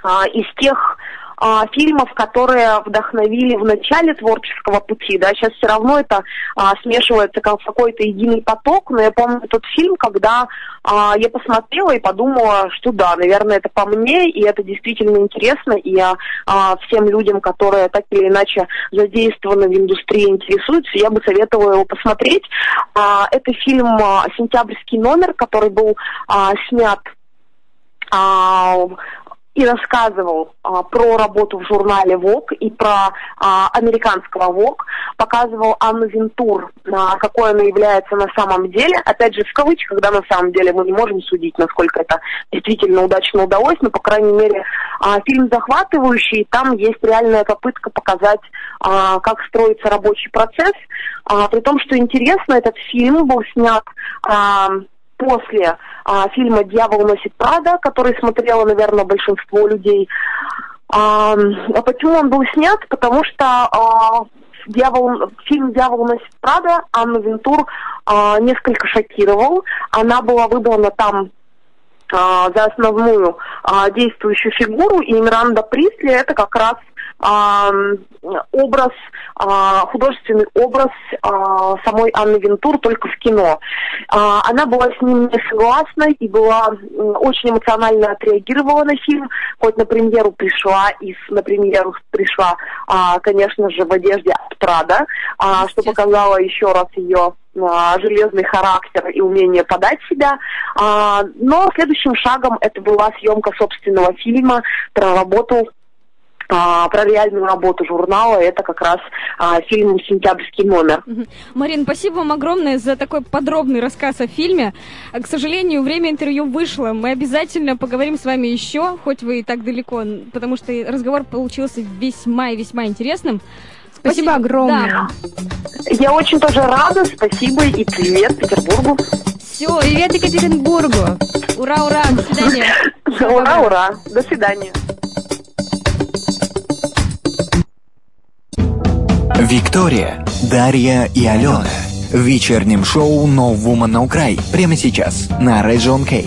а, из тех а, фильмов, которые вдохновили в начале творческого пути, да, сейчас все равно это а, смешивается как какой-то единый поток, но я помню тот фильм, когда а, я посмотрела и подумала, что да, наверное, это по мне, и это действительно интересно, и я а, всем людям, которые так или иначе задействованы в индустрии, интересуются, я бы советовала его посмотреть. А, это фильм а, «Сентябрьский номер», который был а, снят а, и рассказывал а, про работу в журнале Vogue и про а, американского Vogue, показывал Анну Винтур, а, какой она является на самом деле, опять же в кавычках, да, на самом деле мы не можем судить, насколько это действительно удачно удалось, но, по крайней мере, а, фильм захватывающий, там есть реальная попытка показать, а, как строится рабочий процесс, а, при том, что интересно, этот фильм был снят а, после а, фильма «Дьявол носит Прада», который смотрело, наверное, большинство людей. А, а почему он был снят? Потому что а, Дьявол, фильм «Дьявол носит Прада» Анну Винтур а, несколько шокировал. Она была выбрана там а, за основную а, действующую фигуру, и Миранда Присли это как раз образ, а, художественный образ а, самой Анны Винтур только в кино. А, она была с ним не согласна и была очень эмоционально отреагировала на фильм, хоть на премьеру пришла, и на премьеру пришла, конечно же, в одежде от Прада, что показало еще раз ее железный характер и умение подать себя. Но следующим шагом это была съемка собственного фильма про работу а, про реальную работу журнала. Это как раз а, фильм «Сентябрьский номер». Марин, спасибо вам огромное за такой подробный рассказ о фильме. К сожалению, время интервью вышло. Мы обязательно поговорим с вами еще, хоть вы и так далеко, потому что разговор получился весьма и весьма интересным. Спасибо огромное. Да. Я очень тоже рада. Спасибо и привет Петербургу. Все, Привет Екатеринбургу! ура, ура, до свидания. Ура, ура. До свидания. Виктория, Дарья и Алена. В вечернем шоу No Woman No Cry. Прямо сейчас на Region K.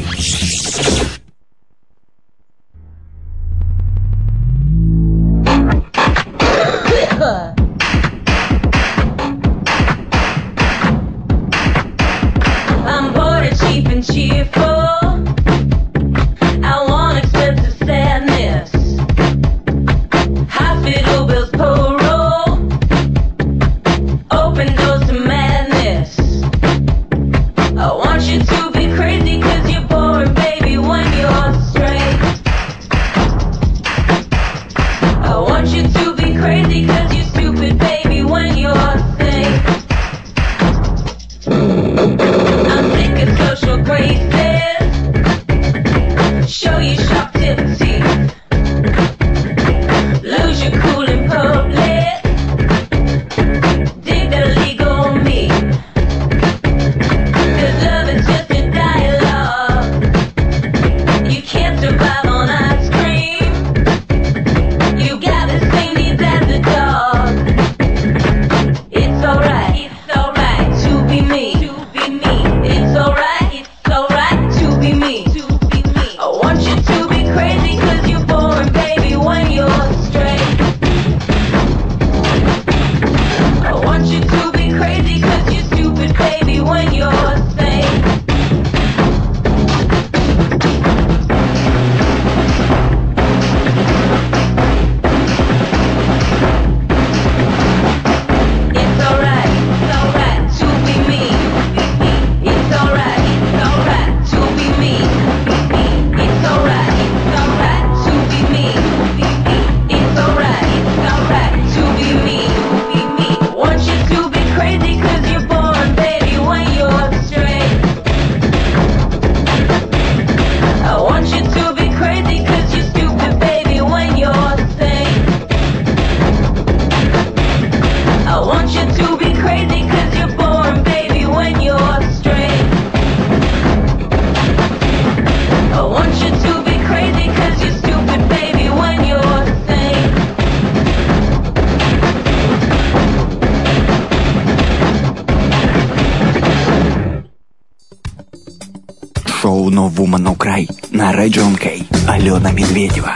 Медведева,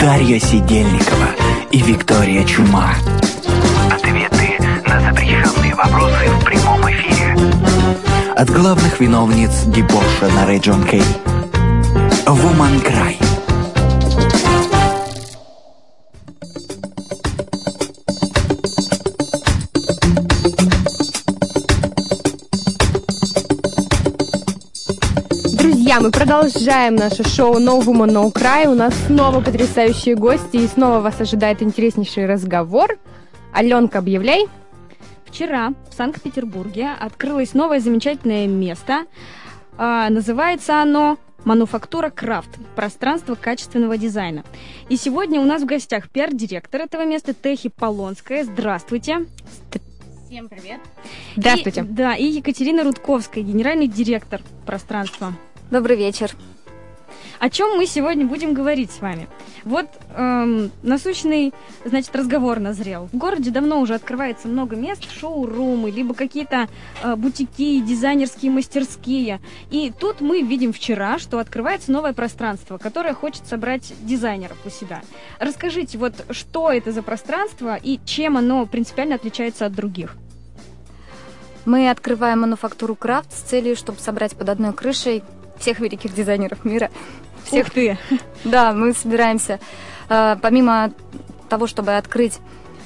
Дарья Сидельникова и Виктория Чума. Ответы на запрещенные вопросы в прямом эфире. От главных виновниц дебоша на Region K. Woman Cry. Продолжаем наше шоу No Woman No Cry. У нас снова потрясающие гости, и снова вас ожидает интереснейший разговор. Аленка, объявляй. Вчера в Санкт-Петербурге открылось новое замечательное место. А, называется оно Мануфактура Крафт. Пространство качественного дизайна. И сегодня у нас в гостях пиар-директор этого места Техи Полонская. Здравствуйте. Всем привет. Здравствуйте. И- да, и Екатерина Рудковская, генеральный директор пространства. Добрый вечер. О чем мы сегодня будем говорить с вами? Вот эм, насущный, значит, разговор назрел. В городе давно уже открывается много мест, шоурумы, либо какие-то э, бутики, дизайнерские мастерские. И тут мы видим вчера, что открывается новое пространство, которое хочет собрать дизайнеров у себя. Расскажите, вот что это за пространство и чем оно принципиально отличается от других? Мы открываем мануфактуру Крафт с целью, чтобы собрать под одной крышей всех великих дизайнеров мира. Всех Ух ты! Да, мы собираемся, э, помимо того, чтобы открыть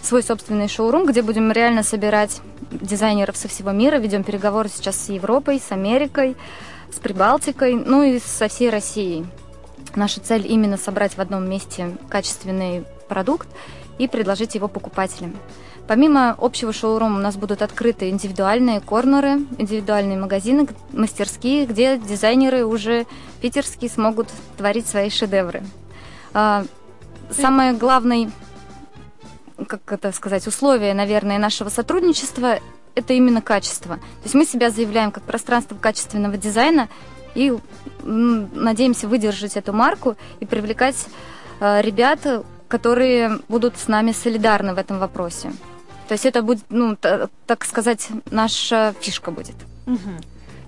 свой собственный шоурум, где будем реально собирать дизайнеров со всего мира, ведем переговоры сейчас с Европой, с Америкой, с Прибалтикой, ну и со всей Россией. Наша цель именно собрать в одном месте качественный продукт и предложить его покупателям. Помимо общего шоурума у нас будут открыты индивидуальные корнеры, индивидуальные магазины, мастерские, где дизайнеры уже питерские смогут творить свои шедевры. А, Самое главное, как это сказать, условие, наверное, нашего сотрудничества – это именно качество. То есть мы себя заявляем как пространство качественного дизайна и надеемся выдержать эту марку и привлекать э, ребят, которые будут с нами солидарны в этом вопросе. То есть это будет, ну, та- так сказать, наша фишка будет.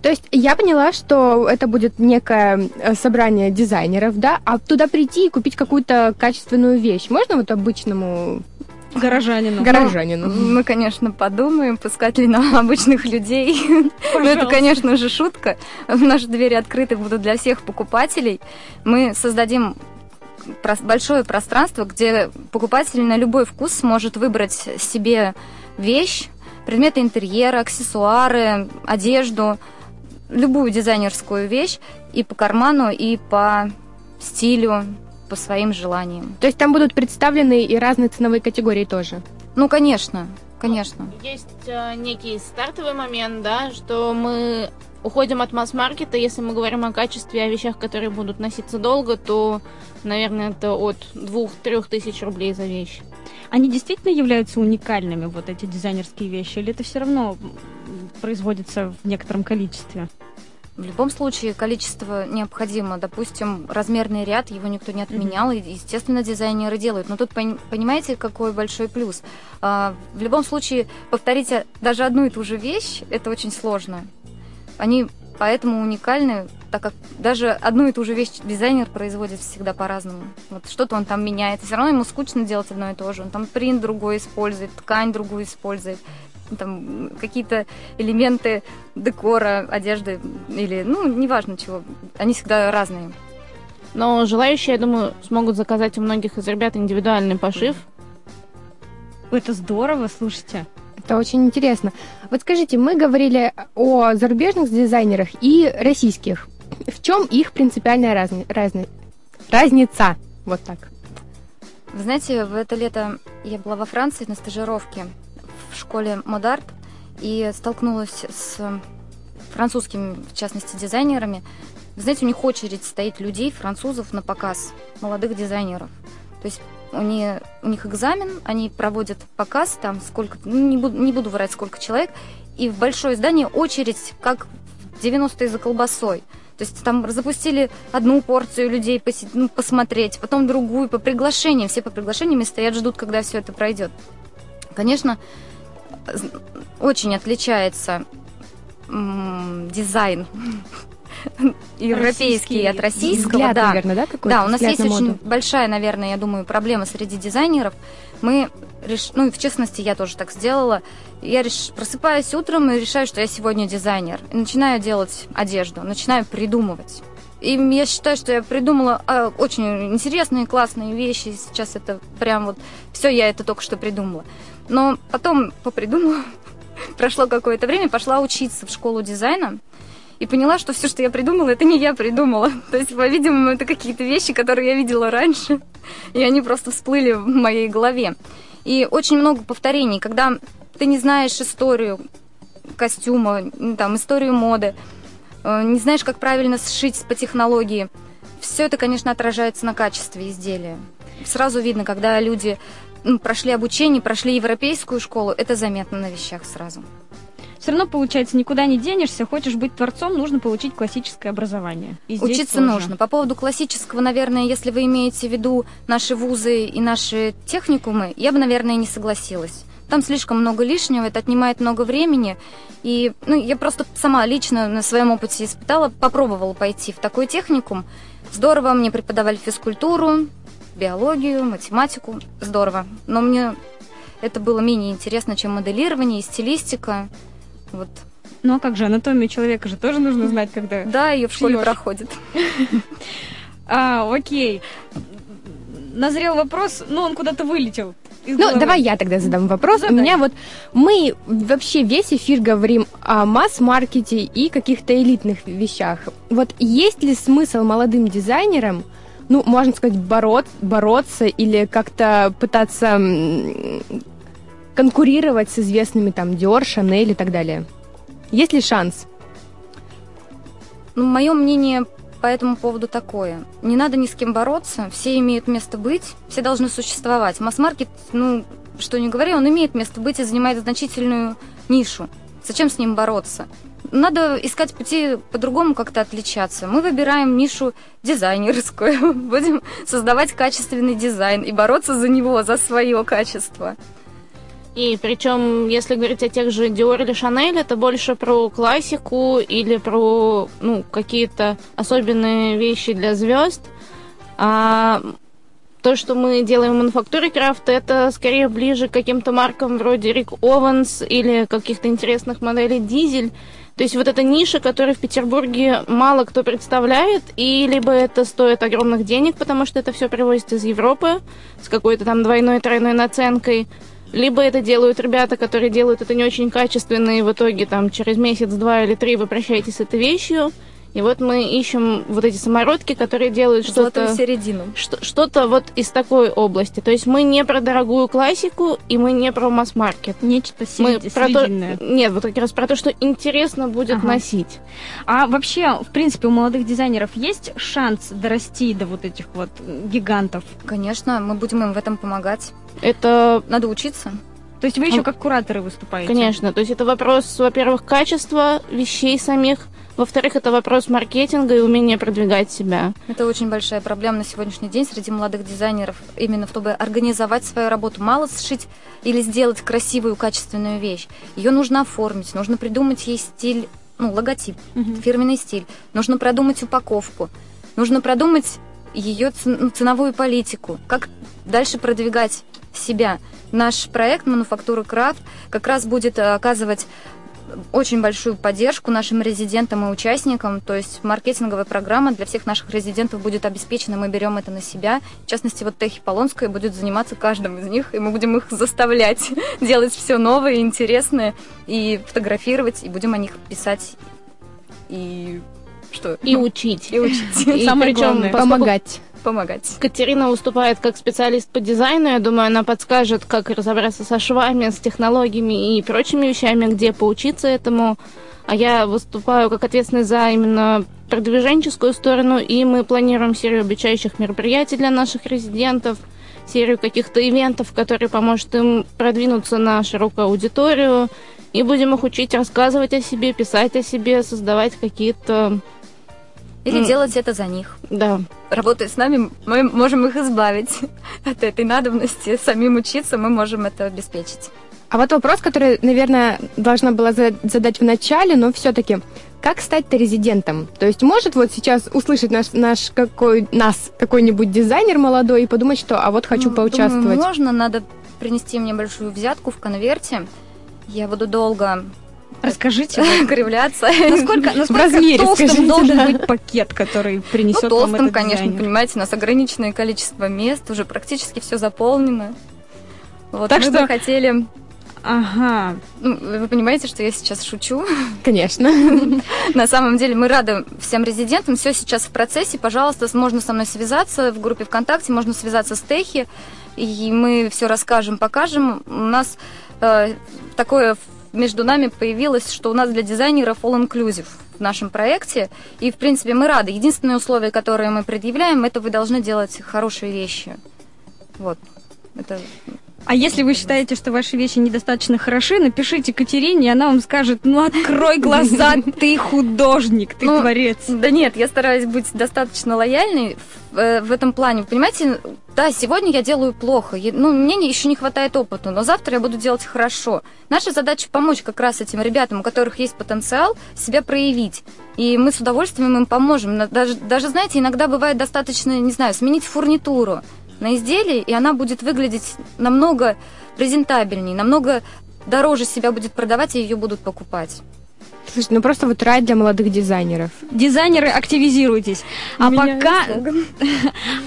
То есть я поняла, что это будет некое э, собрание дизайнеров, да, а туда прийти и купить какую-то качественную вещь можно вот обычному Горожанину. горожанину? Мы, конечно, подумаем, пускать ли нам обычных людей. Ну, это, конечно же, шутка. Наши двери открыты будут для всех покупателей. Мы создадим большое пространство, где покупатель на любой вкус сможет выбрать себе вещь, предметы интерьера, аксессуары, одежду, любую дизайнерскую вещь и по карману, и по стилю, по своим желаниям. То есть там будут представлены и разные ценовые категории тоже. Ну, конечно, конечно. Есть э, некий стартовый момент, да, что мы уходим от масс-маркета. Если мы говорим о качестве, о вещах, которые будут носиться долго, то, наверное, это от 2-3 тысяч рублей за вещь. Они действительно являются уникальными, вот эти дизайнерские вещи, или это все равно производится в некотором количестве? В любом случае количество необходимо. Допустим, размерный ряд, его никто не отменял, и, естественно, дизайнеры делают. Но тут пон- понимаете, какой большой плюс? А, в любом случае, повторить даже одну и ту же вещь, это очень сложно. Они поэтому уникальны, так как даже одну и ту же вещь дизайнер производит всегда по-разному. Вот что-то он там меняет, и все равно ему скучно делать одно и то же. Он там принт другой использует, ткань другую использует, там какие-то элементы декора, одежды или, ну, неважно чего. Они всегда разные. Но желающие, я думаю, смогут заказать у многих из ребят индивидуальный пошив. Это здорово, слушайте. Это очень интересно. Вот скажите, мы говорили о зарубежных дизайнерах и российских. В чем их принципиальная разни- разни- разница? Вот так. Вы знаете, в это лето я была во Франции на стажировке в школе Модарт и столкнулась с французскими, в частности, дизайнерами. Вы знаете, у них очередь стоит людей, французов, на показ молодых дизайнеров. То есть у них, у них экзамен, они проводят показ, там сколько, ну, не буду, не буду врать, сколько человек, и в большое здание очередь, как в 90-е за колбасой. То есть там запустили одну порцию людей поси- ну, посмотреть, потом другую по приглашениям. Все по приглашениям и стоят, ждут, когда все это пройдет. Конечно, очень отличается м, дизайн европейский от российского. Взгляд, да. наверное, да, какой-то? Да, у нас есть на очень большая, наверное, я думаю, проблема среди дизайнеров. Мы реш... ну и в частности я тоже так сделала. Я реш... просыпаюсь утром и решаю, что я сегодня дизайнер. И начинаю делать одежду, начинаю придумывать. И я считаю, что я придумала а, очень интересные, классные вещи. Сейчас это прям вот все я это только что придумала. Но потом попридумала, прошло какое-то время, пошла учиться в школу дизайна и поняла, что все, что я придумала, это не я придумала. То есть, по-видимому, это какие-то вещи, которые я видела раньше, и они просто всплыли в моей голове. И очень много повторений, когда ты не знаешь историю костюма, там, историю моды, э, не знаешь, как правильно сшить по технологии. Все это, конечно, отражается на качестве изделия. Сразу видно, когда люди прошли обучение, прошли европейскую школу, это заметно на вещах сразу. Все равно, получается, никуда не денешься. Хочешь быть творцом, нужно получить классическое образование. И Учиться тоже. нужно. По поводу классического, наверное, если вы имеете в виду наши вузы и наши техникумы, я бы, наверное, не согласилась. Там слишком много лишнего, это отнимает много времени. И ну, я просто сама лично на своем опыте испытала, попробовала пойти в такой техникум. Здорово, мне преподавали физкультуру, биологию, математику. Здорово. Но мне это было менее интересно, чем моделирование и стилистика. Вот. Ну а как же, анатомию человека же тоже нужно знать, когда... Да, ее в школе проходит. А, окей. Назрел вопрос, но он куда-то вылетел. Ну, головы. давай я тогда задам вопрос. У Задай. меня вот мы вообще весь эфир говорим о масс-маркете и каких-то элитных вещах. Вот есть ли смысл молодым дизайнерам, ну, можно сказать, борот, бороться или как-то пытаться конкурировать с известными там Dior, Chanel и так далее? Есть ли шанс? Ну, мое мнение по этому поводу такое. Не надо ни с кем бороться, все имеют место быть, все должны существовать. Масс-маркет, ну, что не говори, он имеет место быть и занимает значительную нишу. Зачем с ним бороться? Надо искать пути по-другому как-то отличаться. Мы выбираем нишу дизайнерскую, будем создавать качественный дизайн и бороться за него, за свое качество. И причем, если говорить о тех же Dior или Chanel, это больше про классику или про ну, какие-то особенные вещи для звезд. А то, что мы делаем в мануфактуре крафта, это скорее ближе к каким-то маркам вроде Рик Ованс или каких-то интересных моделей Дизель. То есть вот эта ниша, которую в Петербурге мало кто представляет, и либо это стоит огромных денег, потому что это все привозится из Европы с какой-то там двойной-тройной наценкой, либо это делают ребята, которые делают это не очень качественно, и в итоге там через месяц, два или три вы прощаетесь с этой вещью. И вот мы ищем вот эти самородки, которые делают что-то... середину. что- Что-то вот из такой области. То есть мы не про дорогую классику, и мы не про масс-маркет. Нечто Мы середи- про то... Нет, вот как раз про то, что интересно будет Ага. носить. А вообще, в принципе, у молодых дизайнеров есть шанс дорасти до вот этих вот гигантов? Конечно, мы будем им в этом помогать. Это Надо учиться. То есть вы еще Ну, как кураторы выступаете? Конечно, то есть это вопрос, во-первых, качества вещей самих, во-вторых, это вопрос маркетинга и умения продвигать себя. Это очень большая проблема на сегодняшний день среди молодых дизайнеров. Именно чтобы организовать свою работу. Мало сшить или сделать красивую, качественную вещь. Ее нужно оформить, нужно придумать ей стиль, ну, логотип, Мгм. фирменный стиль. Нужно продумать упаковку. Нужно продумать ее ц- ценовую политику. Как дальше продвигать себя. Наш проект «Мануфактура Крафт» как раз будет э, оказывать очень большую поддержку нашим резидентам и участникам. То есть маркетинговая программа для всех наших резидентов будет обеспечена. Мы берем это на себя. В частности, вот Техи Полонская будет заниматься каждым из них, и мы будем их заставлять делать все новое и интересное, и фотографировать, и будем о них писать. И что? И учить. И учить. И Самое причем, Помогать. Помогать. Катерина выступает как специалист по дизайну. Я думаю, она подскажет, как разобраться со швами, с технологиями и прочими вещами, где поучиться этому. А я выступаю как ответственный за именно продвиженческую сторону, и мы планируем серию обучающих мероприятий для наших резидентов, серию каких-то ивентов, которые поможет им продвинуться на широкую аудиторию, и будем их учить рассказывать о себе, писать о себе, создавать какие-то... Или М. делать это за них. Да, Работая с нами, мы можем их избавить от этой надобности. Самим учиться мы можем это обеспечить. А вот вопрос, который, наверное, должна была за- задать в начале, но все-таки, как стать-то резидентом? То есть может вот сейчас услышать наш, наш какой, нас какой-нибудь дизайнер молодой и подумать, что а вот хочу Ну, поучаствовать? Думаю, можно, надо принести мне большую взятку в конверте. Я буду долго Расскажите, кривляться. насколько, насколько размере толстым скажите, должен да. быть пакет, который принесет Ну, вам толстым, этот конечно, дизайнер? понимаете, у нас ограниченное количество мест, уже практически все заполнено. Вот, Так мы что- бы хотели... Ага. Ну, вы понимаете, что я сейчас шучу. Конечно. На самом деле мы рады всем резидентам. Все сейчас в процессе. Пожалуйста, можно со мной связаться в группе ВКонтакте, можно связаться с Техи, и мы все расскажем, покажем. У нас э, такое между нами появилось, что у нас для дизайнеров all inclusive в нашем проекте. И, в принципе, мы рады. Единственное условие, которое мы предъявляем, это вы должны делать хорошие вещи. Вот. Это А если вы считаете, что ваши вещи недостаточно хороши, напишите Катерине, и она вам скажет, ну открой глаза, ты художник, ты Ну, творец. Да нет, я стараюсь быть достаточно лояльной в, э, в этом плане. Вы Понимаете, да, сегодня я делаю плохо, я- ну, мне не- еще не хватает опыта, но завтра я буду делать хорошо. Наша задача помочь как раз этим ребятам, у которых есть потенциал, себя проявить. И мы с удовольствием им поможем. Даже, даже знаете, иногда бывает достаточно, не знаю, сменить фурнитуру на изделие, и она будет выглядеть намного презентабельнее, намного дороже себя будет продавать, и ее будут покупать. Слушай, ну просто вот рай для молодых дизайнеров. Дизайнеры, активизируйтесь. А Меня пока,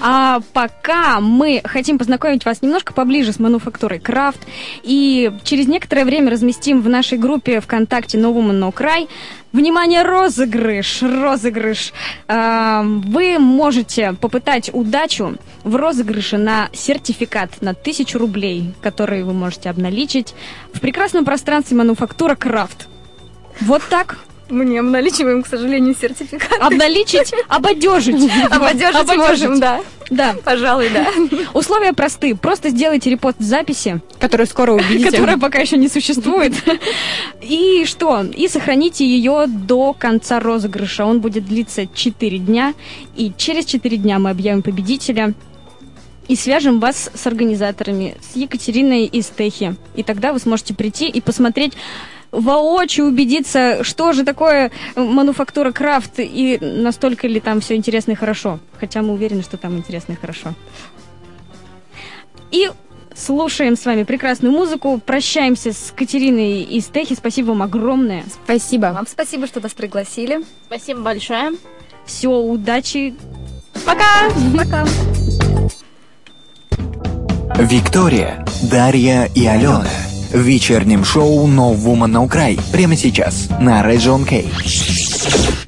а пока мы хотим познакомить вас немножко поближе с мануфактурой Крафт и через некоторое время разместим в нашей группе ВКонтакте No Woman No Cry. Внимание, розыгрыш, розыгрыш. А, Вы можете попытать удачу в розыгрыше на сертификат на 1000 рублей, который вы можете обналичить в прекрасном пространстве мануфактура Крафт. Вот так. Мы не обналичиваем, к сожалению, сертификат. Обналичить, ободежить. Ободежить можем, да. Да. Пожалуй, да. Условия просты. Просто сделайте репост записи, Которую скоро увидите. которая пока еще не существует. И что? И сохраните ее до конца розыгрыша. Он будет длиться 4 дня. И через 4 дня мы объявим победителя. И свяжем вас с организаторами, с Екатериной из Техи. И тогда вы сможете прийти и посмотреть воочию убедиться, что же такое мануфактура крафт и настолько ли там все интересно и хорошо. Хотя мы уверены, что там интересно и хорошо. И слушаем с вами прекрасную музыку. Прощаемся с Катериной из Техи. Спасибо вам огромное. Спасибо. Вам спасибо, что нас пригласили. спасибо большое. Все, удачи. Пока! Пока. Виктория, Дарья и Алена. В вечернем шоу No Woman No Cry. Прямо сейчас на Region K.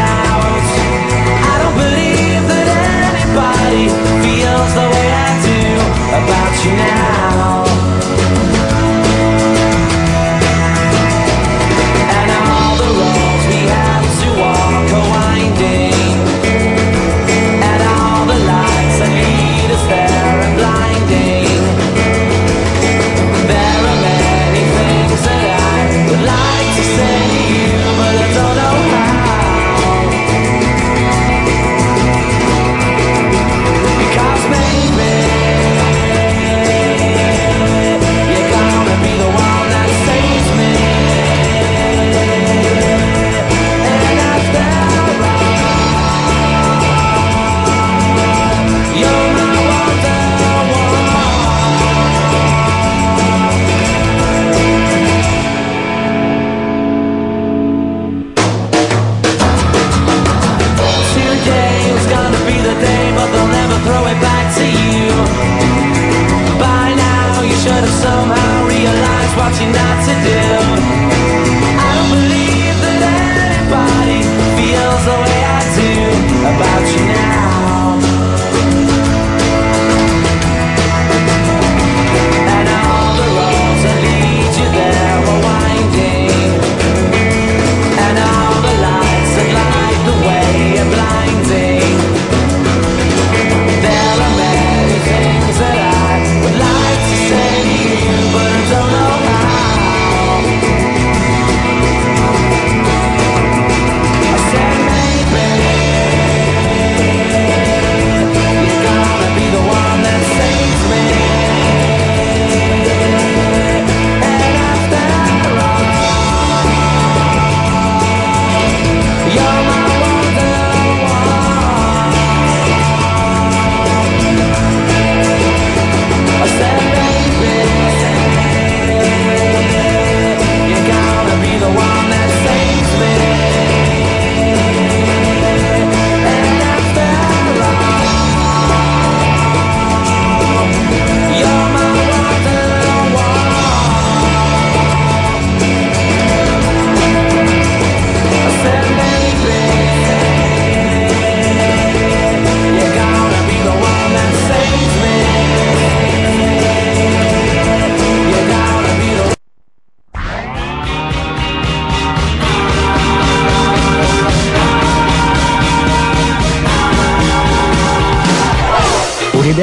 believe that anybody feels the way I do about you now.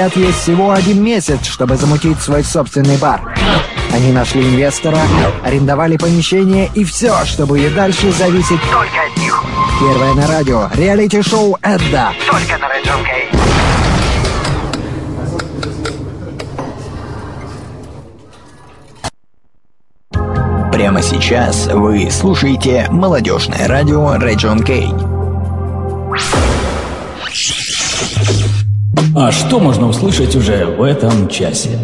ребят есть всего один месяц, чтобы замутить свой собственный бар. Они нашли инвестора, арендовали помещение и все, чтобы и дальше зависеть только от них. Первое на радио. Реалити-шоу «Эдда». Только на Радио Кей. Прямо сейчас вы слушаете молодежное радио Region K А что можно услышать уже в этом часе?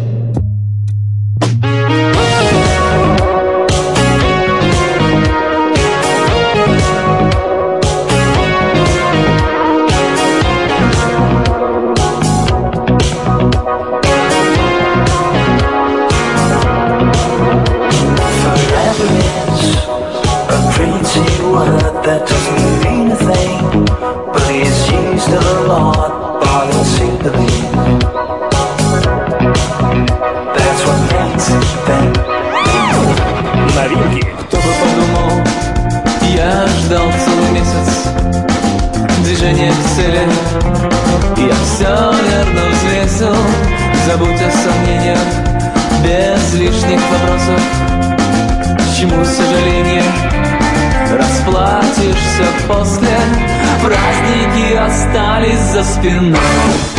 fucking know.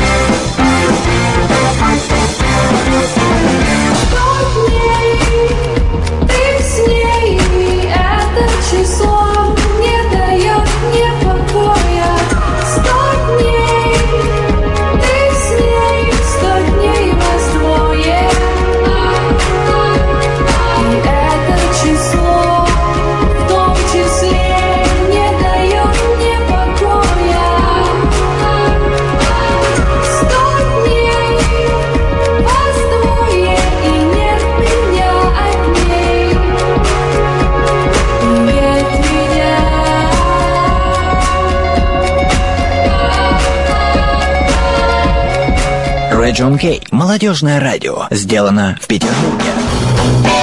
Джон Кей. Молодежное радио. Сделано в Петербурге.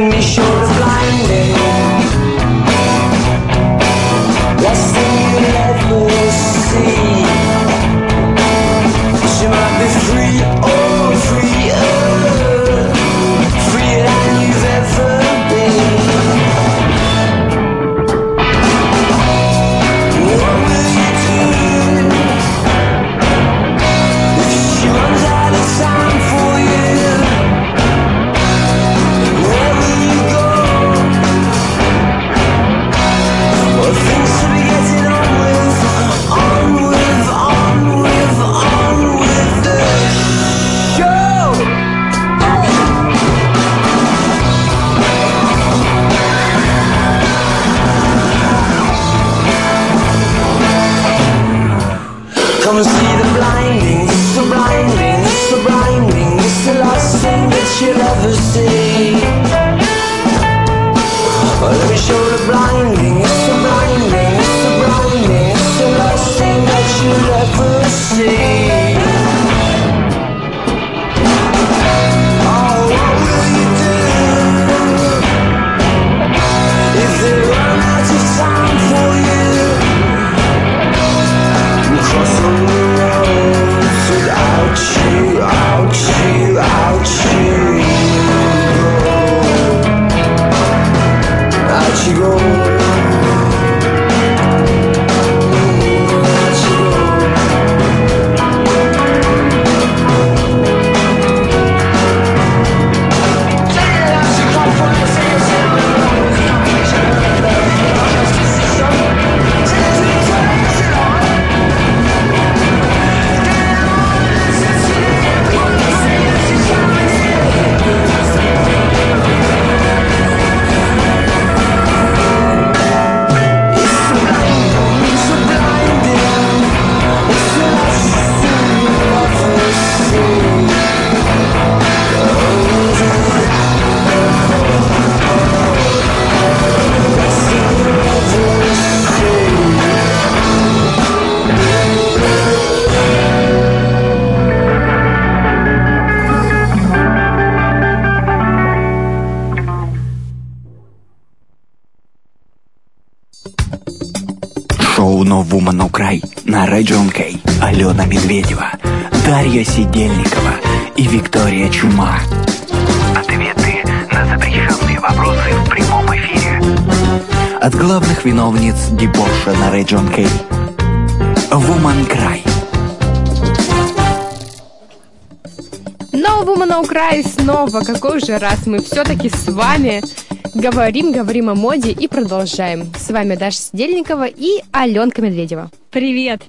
admission на Region K. Woman Cry. Woman No Cry снова. Какой уже раз мы все-таки с вами говорим, говорим о моде и продолжаем. С вами Даша Сидельникова и Аленка Медведева. Привет!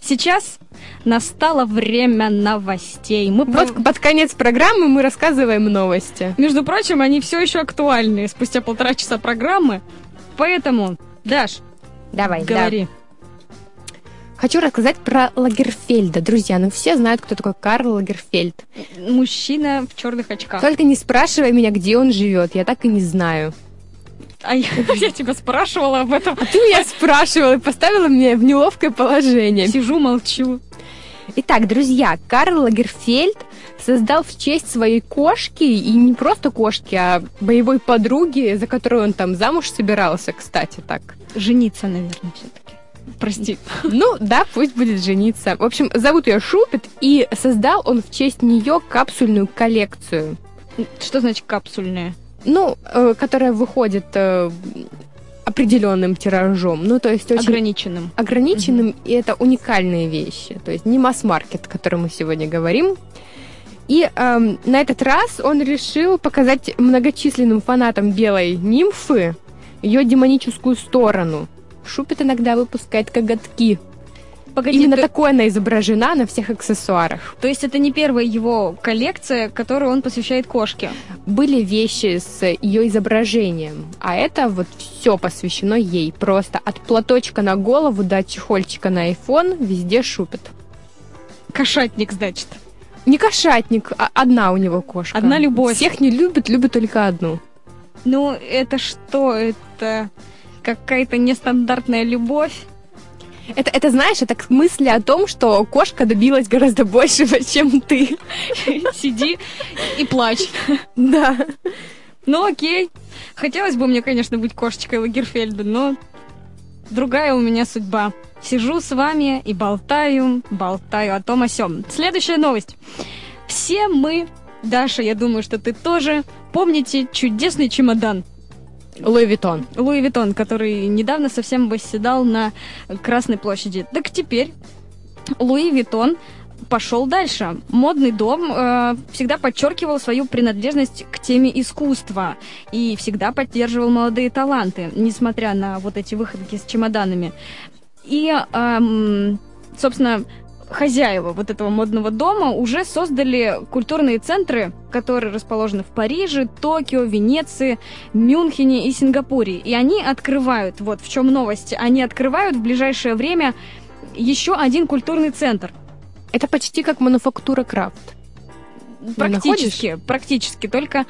Сейчас настало время новостей. Мы Вот про- под конец программы мы рассказываем новости. Между прочим, они все еще актуальны спустя полтора часа программы. Поэтому, Даш, Давай, да. говори. Хочу рассказать про Лагерфельда. Друзья, ну все знают, кто такой Карл Лагерфельд. Мужчина в черных очках. Только не спрашивай меня, где он живет. Я так и не знаю. А я, я тебя спрашивала об этом. А ты меня спрашивала и поставила меня в неловкое положение. Сижу, молчу. Итак, друзья, Карл Лагерфельд создал в честь своей кошки, и не просто кошки, а боевой подруги, за которую он там замуж собирался, кстати, так. Жениться, наверное, все-таки. Прости. Ну, да, пусть будет жениться. В общем, зовут ее Шупит, и создал он в честь нее капсульную коллекцию. Что значит капсульная? Ну, э, которая выходит э, определенным тиражом. Ну, то есть очень Ограниченным. ограниченным, и это уникальные вещи. То есть не масс-маркет, о котором мы сегодня говорим. И эм, на этот раз он решил показать многочисленным фанатам белой нимфы ее демоническую сторону. Шупит иногда выпускает коготки. Погоди, Именно ты- такой она изображена на всех аксессуарах. То есть это не первая его коллекция, которую он посвящает кошке. Были вещи с ее изображением, а это вот все посвящено ей. Просто от платочка на голову до чехольчика на iPhone везде шупит. Кошатник, значит. Не кошатник, а одна у него кошка. Одна любовь. Всех не любит, любит только одну. Ну, это что? Это какая-то нестандартная любовь? Это, это знаешь, это мысли о том, что кошка добилась гораздо большего, чем ты. Сиди и плачь. Да. Ну окей. Хотелось бы мне, конечно, быть кошечкой Лагерфельда, но другая у меня судьба. Сижу с вами и болтаю, болтаю о том о сём. Следующая новость. Все мы, Даша, я думаю, что ты тоже, помните чудесный чемодан. Луи Виттон. Луи Виттон, который недавно совсем восседал на Красной площади. Так теперь Луи Виттон пошел дальше. Модный дом э, всегда подчеркивал свою принадлежность к теме искусства и всегда поддерживал молодые таланты, несмотря на вот эти выходки с чемоданами. И, эм, собственно, хозяева вот этого модного дома уже создали культурные центры, которые расположены в Париже, Токио, Венеции, Мюнхене и Сингапуре. И они открывают, вот в чем новость, они открывают в ближайшее время еще один культурный центр. Это почти как мануфактура крафт. Практически, практически. Только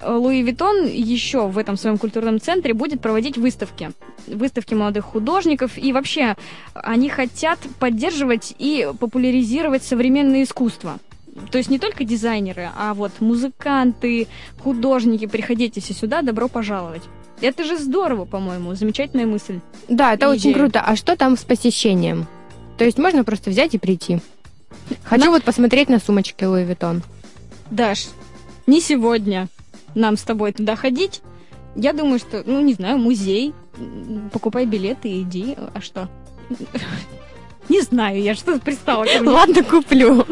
э, Луи Виттон еще в этом своем культурном центре будет проводить выставки. Выставки молодых художников. И вообще, они хотят поддерживать и популяризировать современное искусство. То есть не только дизайнеры, а вот музыканты, художники, приходите все сюда, добро пожаловать. Это же здорово, по-моему, замечательная мысль. Да, это И очень идея. круто. А что там с посещением? То есть можно просто взять и прийти. Хочу вот посмотреть на сумочки Луи Виттон. Даш, не сегодня нам с тобой туда ходить. Я думаю, что, ну, не знаю, музей. Покупай билеты и иди. А что? Не знаю, я что пристала ко мне. Ладно, куплю.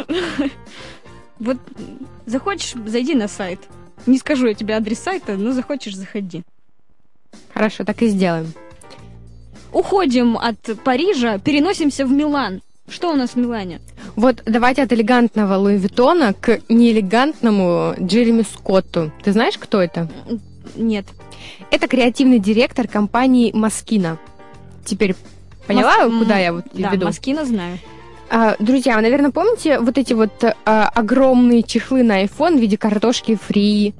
Вот захочешь, зайди на сайт. Не скажу я тебе адрес сайта, но захочешь, заходи. Хорошо, так и сделаем. Уходим от Парижа, переносимся в Милан. Что у нас в Милане? Вот давайте от элегантного Луи Виттона к неэлегантному Джереми Скотту. Ты знаешь, кто это? Нет. Это креативный директор компании Маскина. Теперь поняла, Мас- куда я вот Да, веду? Маскина знаю. А, друзья, вы, наверное, помните вот эти вот а, огромные чехлы на iPhone в виде картошки фри?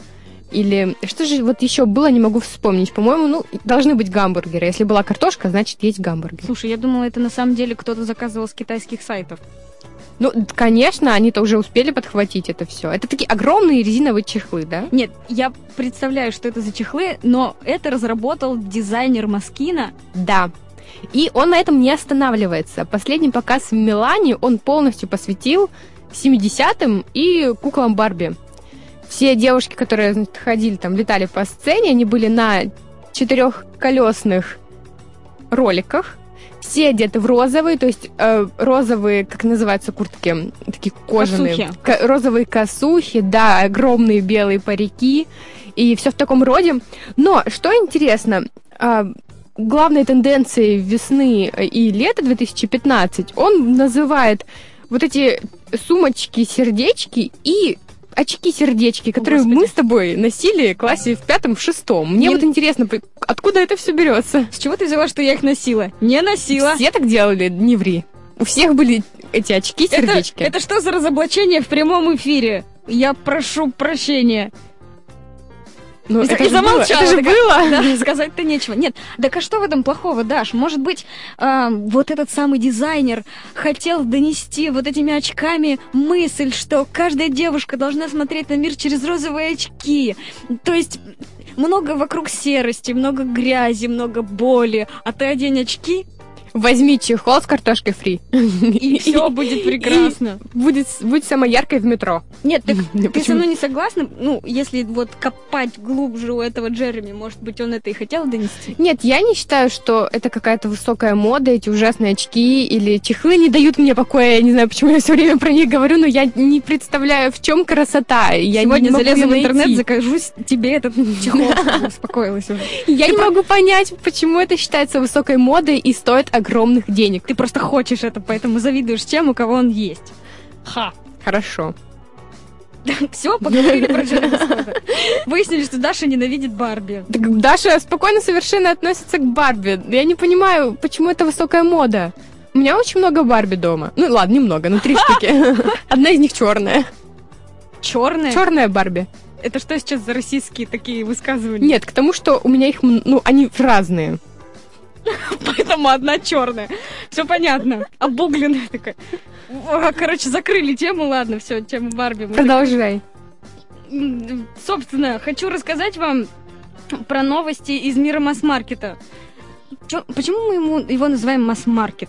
Или что же вот еще было, не могу вспомнить. По-моему, ну, должны быть гамбургеры. Если была картошка, значит, есть гамбургер. Слушай, я думала, это на самом деле кто-то заказывал с китайских сайтов. Ну, конечно, они-то уже успели подхватить это все. Это такие огромные резиновые чехлы, да? Нет, я представляю, что это за чехлы, но это разработал дизайнер Маскина. Да. И он на этом не останавливается. Последний показ в Милане он полностью посвятил 70-м и куклам Барби. Все девушки, которые значит, ходили там, летали по сцене, они были на четырехколесных роликах. Все одеты в розовый, то есть э, розовые, как называются куртки, такие кожаные. Косухи. Ко- розовые косухи, да, огромные белые парики. И все в таком роде. Но, что интересно, а, главной тенденцией весны и лета 2015 он называет вот эти сумочки-сердечки и очки-сердечки, которые мы с тобой носили в классе в пятом, в шестом. Мне Не- вот интересно, откуда это все берется? С чего ты взяла, что я их носила? Не носила. Все так делали, не ври. У всех были эти Это, очки-сердечки. это что за разоблачение в прямом эфире? Я прошу прощения. Ну, и, это и же было, замолчала. это же было. Да, сказать-то нечего. Нет, так а что в этом плохого, Даш? Может быть, а, вот этот самый дизайнер хотел донести вот этими очками мысль, что каждая девушка должна смотреть на мир через розовые очки. То есть много вокруг серости, много грязи, много боли. А ты одень очки, Возьми чехол с картошкой фри. и все будет прекрасно. Будет, будь самой яркой в метро. Нет, так ты со мной не согласна? Ну, если вот копать глубже у этого Джереми, может быть, он это и хотел донести? Нет, я не считаю, что это какая-то высокая мода, эти ужасные очки или чехлы не дают мне покоя. Я не знаю, почему я все время про них говорю, но я не представляю, в чем красота. Я Сегодня не залезу в интернет, закажу тебе этот чехол. Успокоилась уже. Я не могу понять, почему это считается высокой модой и стоит огромных денег. Ты просто хочешь это, поэтому завидуешь тем, у кого он есть. Ха. Хорошо. Все, поговорили про Скотта. Выяснили, что Даша ненавидит Барби. Так Даша спокойно совершенно относится к Барби. Я не понимаю, почему это высокая мода. У меня очень много Барби дома. Ну ладно, немного, но три штуки. Одна из них черная. Черная? Черная Барби. Это что сейчас за российские такие высказывания? Нет, к тому, что у меня их, ну, они разные. Поэтому одна черная. Все понятно. Обугленная такая. Короче, закрыли тему, ладно, все, тему Барби. Продолжай. Собственно, хочу рассказать вам про новости из мира масс-маркета. Чё- почему мы ему, его называем масс-маркет?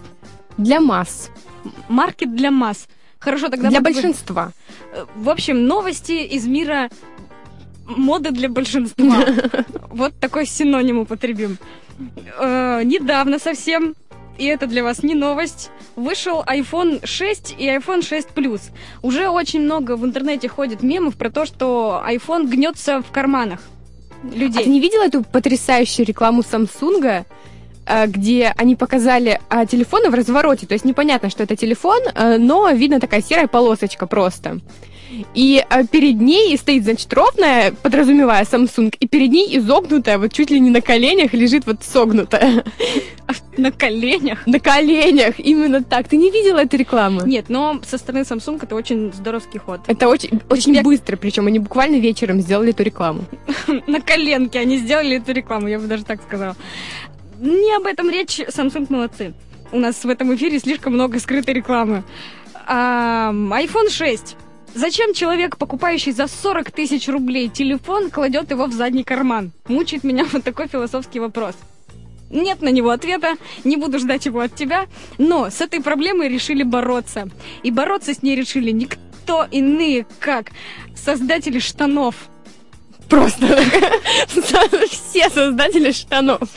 Для масс. Маркет для масс. Хорошо, тогда... Для большинства. Э, В общем, новости из мира моды для большинства. Вот такой синоним употребим. Э, Недавно совсем, и это для вас не новость, вышел iPhone 6 и iPhone 6 Plus. Уже очень много в интернете ходит мемов про то, что iPhone гнется в карманах людей. А ты не видела эту потрясающую рекламу Самсунга, э, где они показали а, телефоны в развороте? То есть непонятно, что это телефон, э, но видно такая серая полосочка просто. И э, перед ней стоит, значит, ровная, подразумевая Samsung, и перед ней изогнутая, вот чуть ли не на коленях лежит вот согнутая. На коленях? На коленях, именно так. Ты не видела эту рекламу? Нет, но со стороны Samsung это очень здоровский ход. Это очень, очень быстро, причем они буквально вечером сделали эту рекламу. На коленке они сделали эту рекламу, я бы даже так сказала. Не об этом речь, Samsung молодцы. У нас в этом эфире слишком много скрытой рекламы. А, iPhone 6. Зачем человек, покупающий за 40 тысяч рублей телефон, кладет его в задний карман? Мучает меня вот такой философский вопрос. Нет на него ответа, не буду ждать его от тебя, но с этой проблемой решили бороться. И бороться с ней решили никто иные, как создатели штанов. Просто все создатели штанов.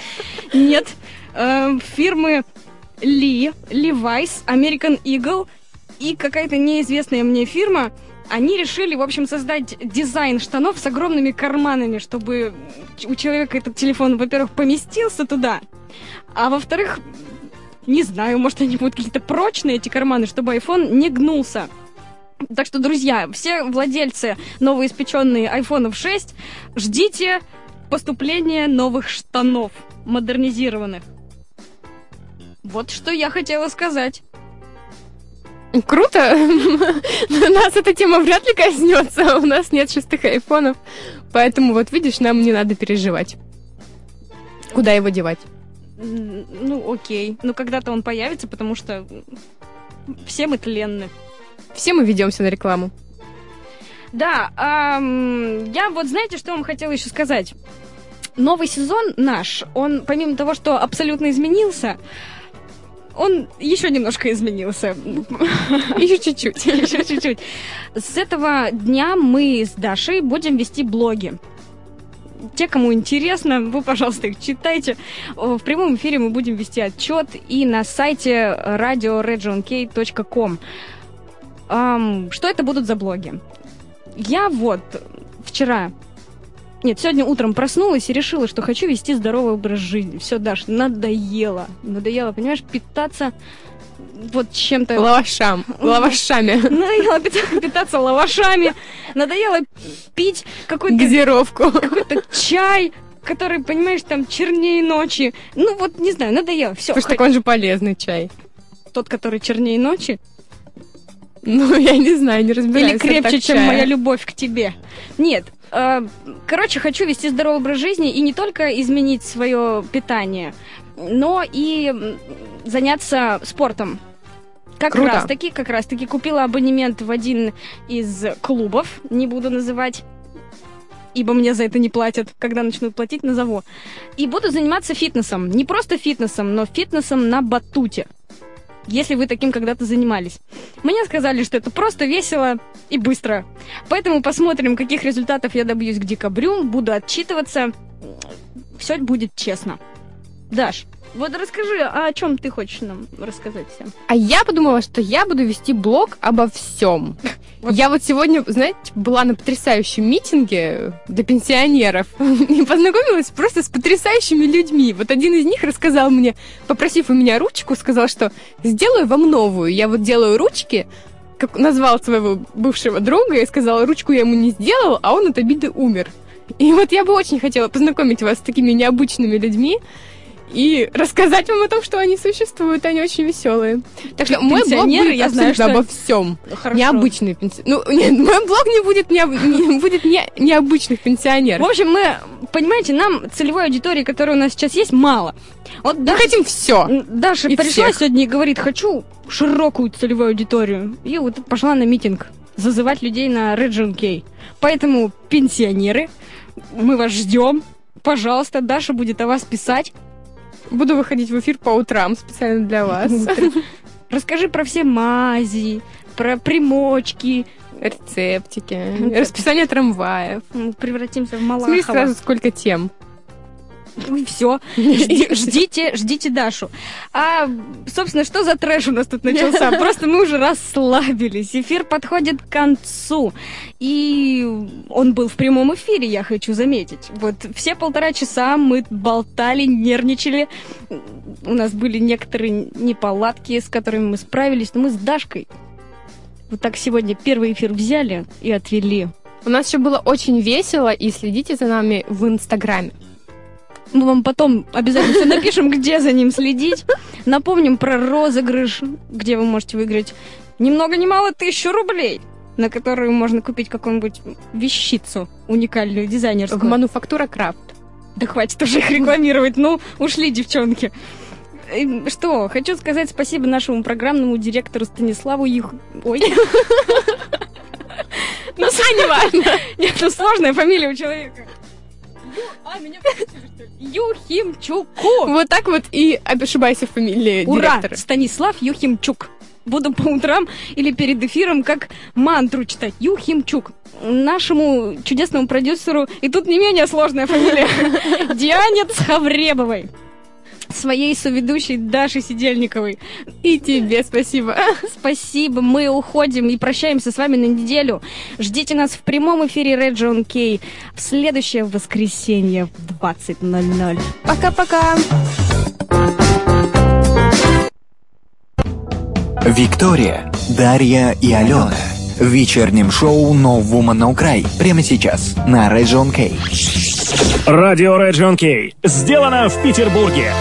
Нет, э, фирмы Ли, Levi's, American Eagle и какая-то неизвестная мне фирма, они решили, в общем, создать дизайн штанов с огромными карманами, чтобы у человека этот телефон, во-первых, поместился туда, а во-вторых, не знаю, может, они будут какие-то прочные, эти карманы, чтобы iPhone не гнулся. Так что, друзья, все владельцы новоиспеченные айфонов 6, ждите поступления новых штанов, модернизированных. Вот что я хотела сказать. Круто! Нас эта тема вряд ли коснется. У нас нет шестых айфонов. Поэтому, вот видишь, нам не надо переживать. Куда его девать? Ну, окей. Ну, когда-то он появится, потому что все мы тленны. Все мы ведемся на рекламу. Да, я вот знаете, что вам хотела еще сказать? Новый сезон наш, он помимо того, что абсолютно изменился, он еще немножко изменился. Еще чуть-чуть. Еще чуть-чуть. С этого дня мы с Дашей будем вести блоги. Те, кому интересно, вы, пожалуйста, их читайте. В прямом эфире мы будем вести отчет и на сайте radioregionkey.com. Что это будут за блоги? Я вот вчера нет, сегодня утром проснулась и решила, что хочу вести здоровый образ жизни. Все, Даш, надоело. Надоело, понимаешь, питаться вот чем-то... Лавашам. Лавашами. Надоело пита- питаться лавашами. Надоело пить какой-то... Газировку. Какой-то чай, который, понимаешь, там чернее ночи. Ну вот, не знаю, надоело. Все. Что так он же полезный чай. Тот, который чернее ночи? Ну, я не знаю, не разбираюсь. Или крепче, чем моя любовь к тебе? Нет. Э, Короче, хочу вести здоровый образ жизни и не только изменить свое питание, но и заняться спортом. Как Круто. раз таки, как раз таки купила абонемент в один из клубов, не буду называть, ибо мне за это не платят. Когда начнут платить, назову. И буду заниматься фитнесом. Не просто фитнесом, но фитнесом на батуте. Если вы таким когда-то занимались. Мне сказали, что это просто весело и быстро. Поэтому посмотрим, каких результатов я добьюсь к декабрю. Буду отчитываться. Все будет честно. Даш, вот расскажи, а о чем ты хочешь нам рассказать всем? А я подумала, что я буду вести блог обо всем. Я вот сегодня, знаете, была на потрясающем митинге для пенсионеров и познакомилась просто с потрясающими людьми. Вот один из них рассказал мне, попросив у меня ручку, сказал, что сделаю вам новую. Я вот делаю ручки, как назвал своего бывшего друга и сказал, ручку я ему не сделал, а он от обиды умер. И вот я бы очень хотела познакомить вас с такими необычными людьми и рассказать вам о том, что они существуют, они очень веселые. Так что мой блог будет я знаю, что- обо всем. Хорошо. Необычные пенсионеры. Ну, нет, мой блог не будет, необ- не, будет не- необычных В пенсионеров. общем, мы, понимаете, нам целевой аудитории, которая у нас сейчас есть, мало. Вот Мы Даша, хотим все. Даша и пришла всех. сегодня и говорит, хочу широкую целевую аудиторию. И вот пошла на митинг зазывать людей на Region K. Поэтому, пенсионеры, мы вас ждем. Пожалуйста, Даша будет о вас писать. Буду выходить в эфир по утрам специально для вас. Расскажи про все мази, про примочки. Рецептики, расписание трамваев. Превратимся в Смотри Малахова. сразу сколько тем. И все. ждите, ждите Дашу. А, собственно, что за трэш у нас тут начался? Просто мы уже расслабились. Эфир подходит к концу. И он был в прямом эфире, я хочу заметить. Вот все полтора часа мы болтали, нервничали. У нас были некоторые неполадки, с которыми мы справились. Но мы с Дашкой вот так сегодня первый эфир взяли и отвели. У нас еще было очень весело, и следите за нами в Инстаграме. Мы вам потом обязательно все напишем, где за ним следить. Напомним про розыгрыш, где вы можете выиграть ни много ни мало тысячу рублей, на которую можно купить какую-нибудь вещицу уникальную, дизайнерскую. Мануфактура Крафт. Да хватит уже их рекламировать. Ну, ушли девчонки. Эм, Что, хочу сказать спасибо нашему программному директору Станиславу Юх... Ой. Ну, не важно. Нет, ну сложная фамилия у человека. Юхимчуку. Вот так вот и ошибайся в фамилии Ура! директора. Станислав Юхимчук. Буду по утрам или перед эфиром как мантру читать. Юхимчук. Нашему чудесному продюсеру, и тут не менее сложная фамилия, Диане Цхавребовой. Своей соведущей Даши Сидельниковой. И тебе спасибо. Спасибо, мы уходим и прощаемся с вами на неделю. Ждите нас в прямом эфире Region K в следующее воскресенье в 20.00. Пока-пока. Виктория, Дарья и Алена. В вечернем шоу No Woman No Cry. Прямо сейчас на Region K. Радио Region Кей. Сделано в Петербурге.